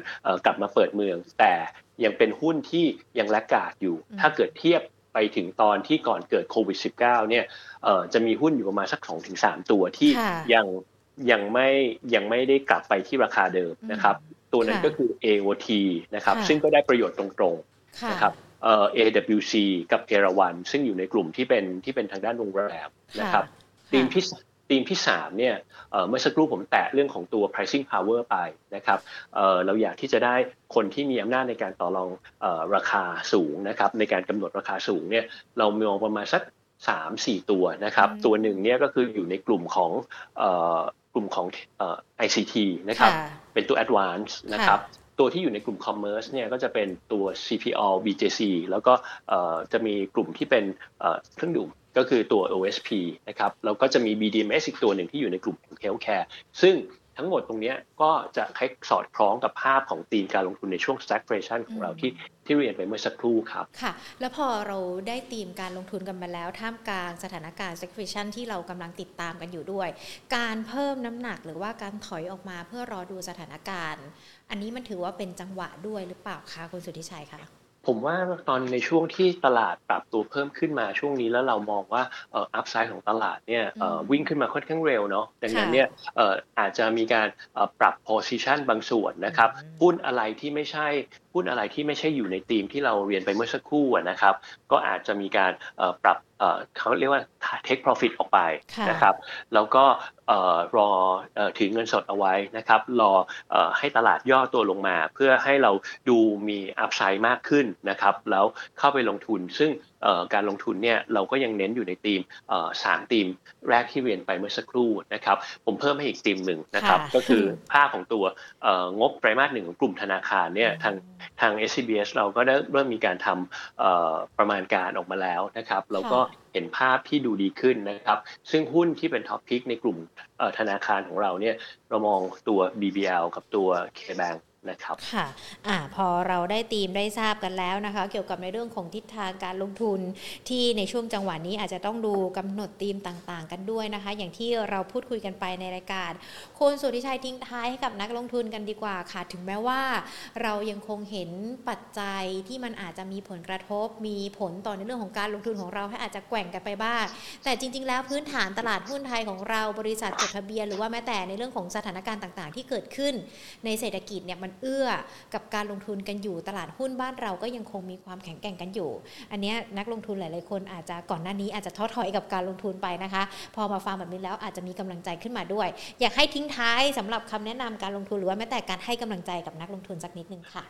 กลับมาเปิดเมือง แต่ยังเป็นหุ้นที่ยังแลกกาดอยู่ ถ้าเกิดเทียบไปถึงตอนที่ก่อนเกิดโควิด -19 เนี่ยจะมีหุ้นอยู่ประมาณสัก 2-3 ตัวที่ยังยังไม่ยังไม่ได้กลับไปที่ราคาเดิมนะครับ ตัวนั้นก็คือ AOT นะครับซึ่งก็ได้ประโยชน์ตรงๆนะครับ AWC กับเอราวันซึ่งอยู่ในกลุ่มที่เป็นที่เป็นทางด้านโรงแรมนะครับทีมที่ ธีมที่3เนี่ยเมื่อสักครู่ผมแตะเรื่องของตัว pricing power ไปนะครับเราอยากที่จะได้คนที่มีอำนาจในการต่อรองราคาสูงนะครับในการกำหนดราคาสูงเนี่ยเรามองประมาณสัก3 4 ตัวนะครับตัวหนึ่งเนี่ยก็คืออยู่ในกลุ่มของกลุ่มของ ICT นะครับเป็นตัว advance นะครับตัวที่อยู่ในกลุ่ม commerce เนี่ยก็จะเป็นตัว CPO BJC แล้วก็จะมีกลุ่มที่เป็นเครื่องดื่ม ก็คือตัว OSP นะครับแล้วก็จะมี BDMs อีกตัวหนึ่งที่อยู่ในกลุ่มของ Healthcare ซึ่งทั้งหมดตรงนี้ก็จะคล้ายสอดคล้องกับภาพของตีมการลงทุนในช่วง stagflation ของเราที่ที่เรียนไปเมื่อสักครู่ครับ ค่ะ แล้วพอเราได้ตีมการลงทุนกันมาแล้ว ท่ามกลางสถานการณ์ stagflation ที่เรากำลังติดตามกันอยู่ด้วย การเพิ่มน้ำหนักหรือว่าการถอยออกมาเพื่อรอดูสถานการณ์ อันนี้มันถือว่าเป็นจังหวะด้วยหรือเปล่าคะคุณสุทธิชัยคะ ผมว่าตอนในช่วงที่ตลาดปรับตัวเพิ่มขึ้นมาช่วงนี้แล้วเรามองว่าเอ่ออัพไซด์ของตลาดเนี่ยเอ่อวิ่งขึ้นมาค่อนข้างเร็วเนาะดังนั้นเนี่ยเอ่ออาจจะมีการปรับ position บางส่วนนะครับหุ้นอะไรที่ไม่ใช่ หุ้นอะไรที่ไม่ใช่อยู่ในธีมที่เราเรียนไปเมื่อสักครู่นะครับ ก็อาจจะมีการปรับเขาเรียกว่า take profit ออกไปนะครับ แล้วก็รอถือเงินสดเอาไว้นะครับ รอให้ตลาดย่อตัวลงมา เพื่อให้เราดูมีอัพไซด์มากขึ้นนะครับ แล้วเข้าไปลงทุน ซึ่งการลงทุนเนี่ยเราก็ยังเน้นอยู่ในธีมสามธีมแรกที่เรียนไปเมื่อสักครู่นะครับ ผมเพิ่มให้อีกธีมหนึ่งนะครับ ก็คือภาพของตัวงบไตรมาสหนึ่งของกลุ่มธนาคารเนี่ยทาง ทาง SCBS เราก็ได้เริ่มมีการทำประมาณการออกมาแล้วนะครับแล้วก็เห็นภาพที่ดูดีขึ้นนะครับ ซึ่งหุ้นที่เป็นท็อปพิกในกลุ่มธนาคารของเราเนี่ยเรามองตัว BBL กับตัว KBank นะครับค่ะอ่าพอเราได้ตีมได้ทราบกันแล้วนะคะ เกี่ยวกับในเรื่องของทิศทางการลงทุนที่ในช่วงจังหวะนี้อาจจะต้องดูกำหนดตีมต่างๆ กันด้วยนะคะ อย่างที่เราพูดคุยกันไปในรายการคุณสุทธิชัยทิ้งท้ายให้กับนักลงทุนกันดีกว่าค่ะ ถึงแม้ว่า เรายังคงเห็นปัจจัยที่มันอาจจะมีผลกระทบ มีผลต่อในเรื่องของการลงทุนของเราให้อาจจะแกว่งกันไปบ้าง แต่จริง ๆ แล้วพื้นฐานตลาดหุ้นไทยของเราบริษัทจดทะเบียน หรือว่าแม้แต่ในเรื่องของสถานการณ์ต่าง ๆ ที่เกิดขึ้นในเศรษฐกิจเนี่ยมันเอื้อกับการลงทุนกันอยู่ ตลาดหุ้นบ้านเราก็ยังคงมีความแข็งแกร่งกันอยู่ อันนี้นักลงทุนหลาย ๆ คนอาจจะก่อนหน้านี้อาจจะท้อถอยกับการลงทุนไปนะคะ พอมาฟังแบบนี้แล้วอาจจะมีกำลังใจขึ้นมาด้วย อยากให้ทิ้งท้ายสำหรับคำแนะนำการลงทุนหรือว่าแม้แต่การให้กำลังใจกับนักลงทุนสักนิดนึงค่ะ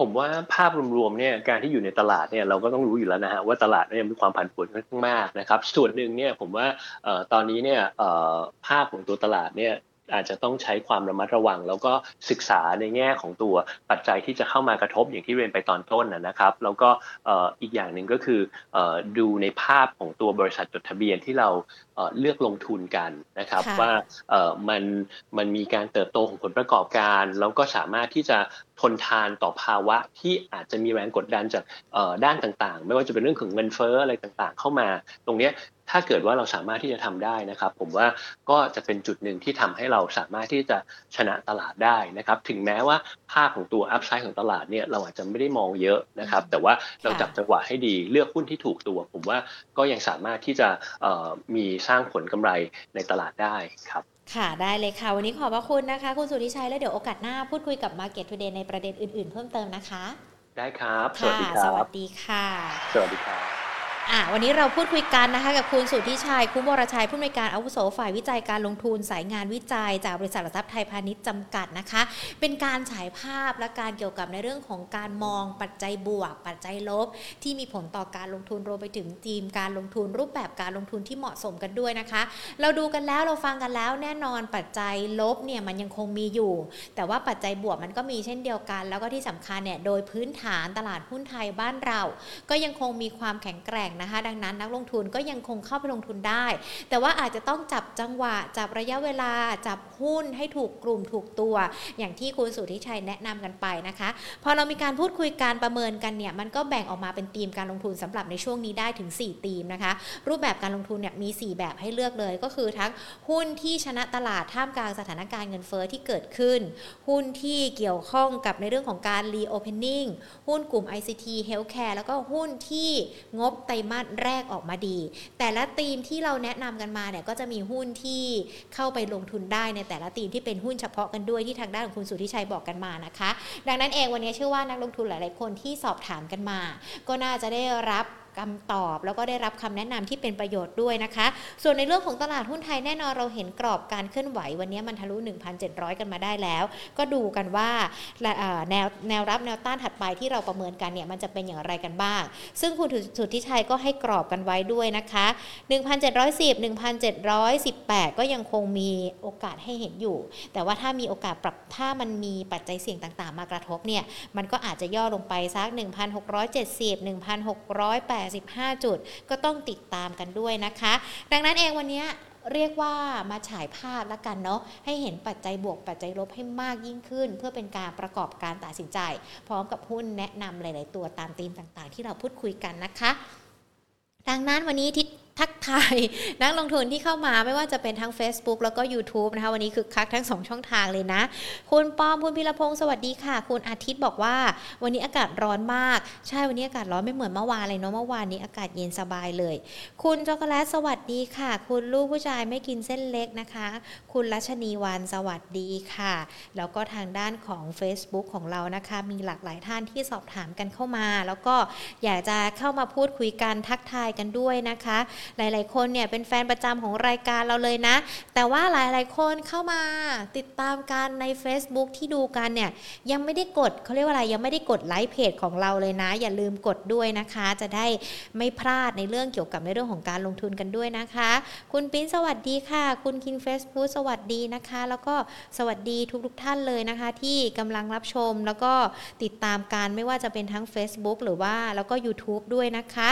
ผมว่าภาพรวมๆเนี่ยการที่อยู่ในตลาดเนี่ยเราก็ต้องรู้อยู่แล้วนะฮะว่าตลาดเนี่ยมีความผันผวนค่อนข้างมากนะครับส่วนหนึ่งเนี่ยผมว่าตอนนี้เนี่ยภาพของตัวตลาดเนี่ย อาจจะต้องใช้ความระมัดระวัง แล้วก็ศึกษาในแง่ของตัวปัจจัยที่จะเข้ามากระทบอย่างที่เรียนไปตอนต้นนะครับ แล้วก็อีกอย่างหนึ่งก็คือดูในภาพของตัวบริษัทจดทะเบียนที่เราเลือกลงทุนกันนะครับ ว่ามันมันมีการเติบโตของผลประกอบการ แล้วก็สามารถที่จะทนทานต่อภาวะที่อาจจะมีแรงกดดันจากด้านต่างๆ ไม่ว่าจะเป็นเรื่องของเงินเฟ้ออะไรต่างๆ เข้ามา ตรงนี้ ถ้าเกิดว่าเราสามารถที่จะทำได้นะครับ ผมว่าก็จะเป็นจุดหนึ่งที่ทำให้เราสามารถที่จะชนะตลาดได้นะครับ ถึงแม้ว่าภาพของตัวอัพไซด์ของตลาดเนี่ยเราอาจจะไม่ได้มองเยอะนะครับ แต่ว่าเราจับจังหวะให้ดีเลือกหุ้นที่ถูกตัว ผมว่าก็ยังสามารถที่จะมีสร้างผลกำไรในตลาดได้ครับค่ะได้เลยค่ะ วันนี้ขอบพระคุณนะคะ คุณสุริชัยแล้วเดี๋ยวโอกาสหน้าพูดคุยกับ Market Today ในประเด็นอื่นๆ เพิ่มเติมนะคะ ได้ครับ สวัสดีครับ สวัสดีค่ะ สวัสดีครับ อะวันนี้เราพูดคุยกันนะคะกับคุณสุทธิชัย คุ้มวรชัยผู้อำนวยการอาวุโสฝ่ายวิจัยการลงทุนสายงานวิจัย จากบริษัทหลักทรัพย์ไทยพาณิชย์จำกัดนะคะ เป็นการฉายภาพและการเกี่ยวกับในเรื่องของการมองปัจจัยบวก ปัจจัยลบ ที่มีผลต่อการลงทุนรวมไปถึงทีมการลงทุนรูปแบบการลงทุนที่เหมาะสมกันด้วยนะคะ เราดูกันแล้วเราฟังกันแล้วแน่นอนปัจจัยลบเนี่ยมันยังคงมีอยู่ แต่ว่าปัจจัยบวกมันก็มีเช่นเดียวกัน แล้วก็ที่สำคัญเนี่ยโดยพื้นฐานตลาดหุ้นไทยบ้านเรา ก็ยังคงมีความแข็งแกร่งนะคะ ดังนั้นนักลงทุนก็ยังคงเข้าไปลงทุนได้ แต่ว่าอาจจะต้องจับจังหวะ จับระยะเวลา จับหุ้นให้ถูกกลุ่มถูกตัว อย่างที่คุณสุทธิชัยแนะนำกันไปนะคะ พอเรามีการพูดคุยการประเมินกันเนี่ย มันก็แบ่งออกมาเป็นธีมการลงทุนสำหรับในช่วงนี้ได้ถึง 4 ธีมนะคะ รูปแบบการลงทุนเนี่ยมี 4 แบบให้เลือกเลย ก็คือทั้งหุ้นที่ชนะตลาดท่ามกลางสถานการณ์เงินเฟ้อที่เกิดขึ้น หุ้นที่เกี่ยวข้องกับในเรื่องของการ reopening หุ้นกลุ่ม ICT Healthcare แล้วก็หุ้นที่งบไตรมาสแรกออกมาดี แต่ละธีมที่เราแนะนำกันมาเนี่ยก็จะมีหุ้นที่เข้าไปลงทุนได้ในแต่ละธีมที่เป็นหุ้นเฉพาะกันด้วยที่ทางด้านของคุณสุทธิชัยบอกกันมานะคะ ดังนั้นเองวันนี้เชื่อว่านักลงทุนหลาย ๆ คนที่สอบถามกันมา ก็น่าจะได้รับ คำตอบ แล้วก็ได้รับคำแนะนำที่เป็นประโยชน์ด้วยนะคะ ส่วนในเรื่องของตลาดหุ้นไทยแน่นอนเราเห็นกรอบการเคลื่อนไหว วันนี้มันทะลุ 1,700 กันมาได้แล้ว ก็ดูกันว่าแนวแนวรับแนวต้านถัดไปที่เราประเมินกันเนี่ยมันจะเป็นอย่างไรกันบ้าง ซึ่งคุณสุทธิชัยก็ให้กรอบกันไว้ด้วยนะคะ 1,710 1,718 ก็ยังคงมีโอกาสให้เห็นอยู่ แต่ว่าถ้ามีโอกาสปรับถ้ามันมีปัจจัยเสี่ยงต่างๆ มากระทบเนี่ยมันก็อาจจะย่อลงไปสัก1,670 1,680 85จุด ก็ต้องติดตามกันด้วยนะคะ ดังนั้นเองวันนี้เรียกว่ามาฉายภาพแล้วกันเนาะให้เห็นปัจจัยบวกปัจจัยลบให้มากยิ่งขึ้น เพื่อเป็นการประกอบการตัดสินใจ พร้อมกับหุ้นแนะนำหลาย ๆ ตัวตามธีมต่าง ๆ ที่เราพูดคุยกันนะคะ ดังนั้นวันนี้ทิศ ทักทายนักลงทุนที่เข้ามาไม่ว่าจะเป็นทั้ง Facebook แล้วก็ YouTube นะคะ วันนี้คือคักทั้ง 2 ช่องทางเลยนะ คุณป้อม คุณพิรพงศ์สวัสดีค่ะ คุณอาทิตย์บอกว่า วันนี้อากาศร้อนมาก ใช่วันนี้อากาศร้อนไม่เหมือนเมื่อวานเลยเนาะเมื่อวานนี้อากาศเย็นสบายเลย คุณช็อกโกแลตสวัสดีค่ะ คุณลูกผู้ชายไม่กินเส้นเล็กนะคะ คุณรัชนีวันสวัสดีค่ะ แล้วก็ทางด้านของ Facebook ของเรานะคะ มีหลากหลายท่านที่สอบถามกันเข้ามา แล้วก็อยากจะเข้ามาพูดคุยกันทักทายกันด้วยนะคะหลาย ๆ คนเนี่ยเป็นแฟนประจำของรายการเราเลยนะ แต่ว่าหลาย ๆ คนเข้ามาติดตามกันใน Facebook ที่ดูกันเนี่ยยังไม่ได้กดเขาเรียกว่าอะไรยังไม่ได้กดไลค์เพจของเราเลยนะ อย่าลืมกดด้วยนะคะ จะได้ไม่พลาดในเรื่องเกี่ยวกับในเรื่องของการลงทุนกันด้วยนะคะ คุณปิ้นสวัสดีค่ะ คุณคิงเฟซบุ๊สวัสดีนะคะ แล้วก็สวัสดีทุกๆท่านเลยนะคะ ที่กำลังรับชมแล้วก็ติดตามการไม่ว่าจะเป็นทั้ง Facebook หรือว่าแล้วก็ YouTube ด้วยนะคะ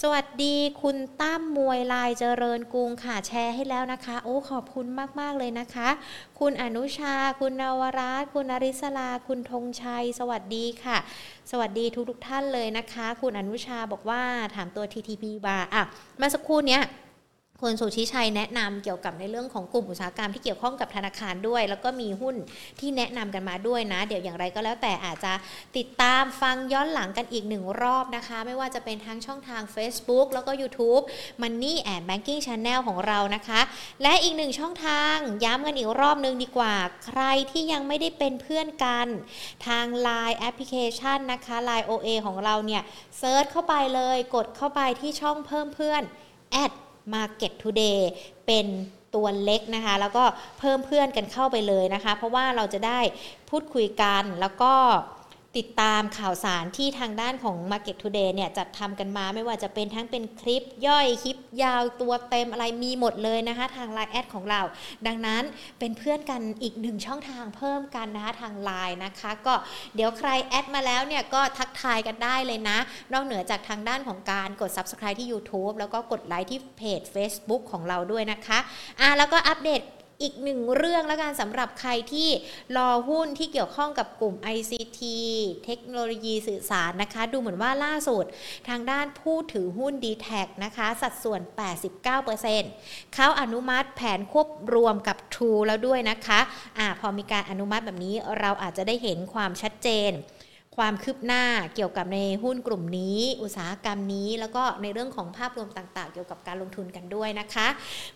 สวัสดีคุณตั้มมวยลายเจริญกรุงค่ะแชร์ให้แล้วนะคะ โอ้ขอบคุณมาก ๆ เลยนะคะ คุณอนุชา คุณนวรัตคุณอริศลา คุณธงชัย สวัสดีค่ะ สวัสดีทุกๆท่านเลยนะคะ คุณอนุชาบอกว่าถามตัว TTP บาร์อะเมื่อสักครู่เนี้ย คุณสุชิชัยแนะนำเกี่ยวกับในเรื่องของกลุ่มอุตสาหกรรมที่เกี่ยวข้องกับธนาคารด้วย แล้วก็มีหุ้นที่แนะนำกันมาด้วยนะ เดี๋ยวอย่างไรก็แล้วแต่อาจจะติดตามฟังย้อนหลังกันอีกหนึ่งรอบนะคะ ไม่ว่าจะเป็นทั้งช่องทาง Facebook แล้วก็ YouTube Money and Banking Channel ของเรานะคะ และอีกหนึ่งช่องทางย้ำกันอีกรอบนึงดีกว่า ใครที่ยังไม่ได้เป็นเพื่อนกัน ทาง Line application นะคะ Line OA ของเราเนี่ย search เข้าไปเลย กดเข้าไปที่ช่องเพิ่มเพื่อนแอด Market Today เป็นตัวเล็กนะคะ แล้วก็เพิ่มเพื่อนกันเข้าไปเลยนะคะ เพราะว่าเราจะได้พูดคุยกันแล้วก็ ติดตามข่าวสารที่ทางด้านของ Market Today เนี่ยจัดทำกันมาไม่ว่าจะเป็นทั้งเป็นคลิปย่อยคลิปยาวตัวเต็มอะไรมีหมดเลยนะคะทาง Line แอดของเรา ดังนั้นเป็นเพื่อนกันอีกหนึ่งช่องทางเพิ่มกันนะคะทาง Line นะคะ ก็เดี๋ยวใครแอดมาแล้วเนี่ยก็ทักทายกันได้เลยนะ นอกเหนือจากทางด้านของการกด Subscribe ที่ YouTube แล้วก็กดไลค์ที่เพจ Facebook ของเราด้วยนะคะอะแล้วก็อัปเดต อีกหนึ่งเรื่องแล้วกันสำหรับใครที่รอหุ้นที่เกี่ยวข้องกับกลุ่ม ICT เทคโนโลยีสื่อสารนะคะ ดูเหมือนว่าล่าสุด ทางด้านผู้ถือหุ้น d t แทนะคะ สัดส่วน 89%เขาอนุมัติแผนควบรวมกับ True แล้วด้วยนะคะอ่าพอมีการอนุมัติแบบนี้เราอาจจะได้เห็นความชัดเจน ความคืบหน้าเกี่ยวกับในหุ้นกลุ่มนี้ อุตสาหกรรมนี้ แล้วก็ในเรื่องของภาพรวมต่างๆ เกี่ยวกับการลงทุนกันด้วยนะคะ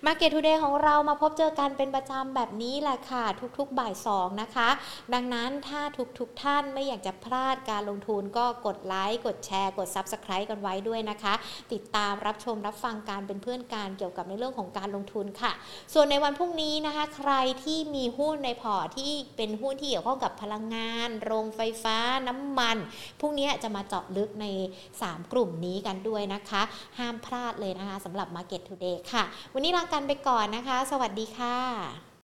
Market Today ของเรามาพบเจอกันเป็นประจำแบบนี้แหละค่ะ ทุกๆบ่าย2นะคะ ดังนั้นถ้าทุกๆท่านไม่อยากจะพลาดการลงทุนก็กดไลค์กดแชร์ กด Subscribe กันไว้ด้วยนะคะ ติดตามรับชมรับฟังการเป็นเพื่อนการเกี่ยวกับในเรื่องของการลงทุนค่ะ ส่วนในวันพรุ่งนี้นะคะ ใครที่มีหุ้นในพอร์ตที่เป็นหุ้นที่เกี่ยวข้องกับพลังงาน โรงไฟฟ้าน้ำำมัน พรุ่งนี้จะมาเจาะลึกใน 3 กลุ่มนี้กันด้วยนะคะ ห้ามพลาดเลยนะคะสำหรับ Market Today ค่ะ วันนี้ลากันไปก่อนนะคะ สวัสดีค่ะ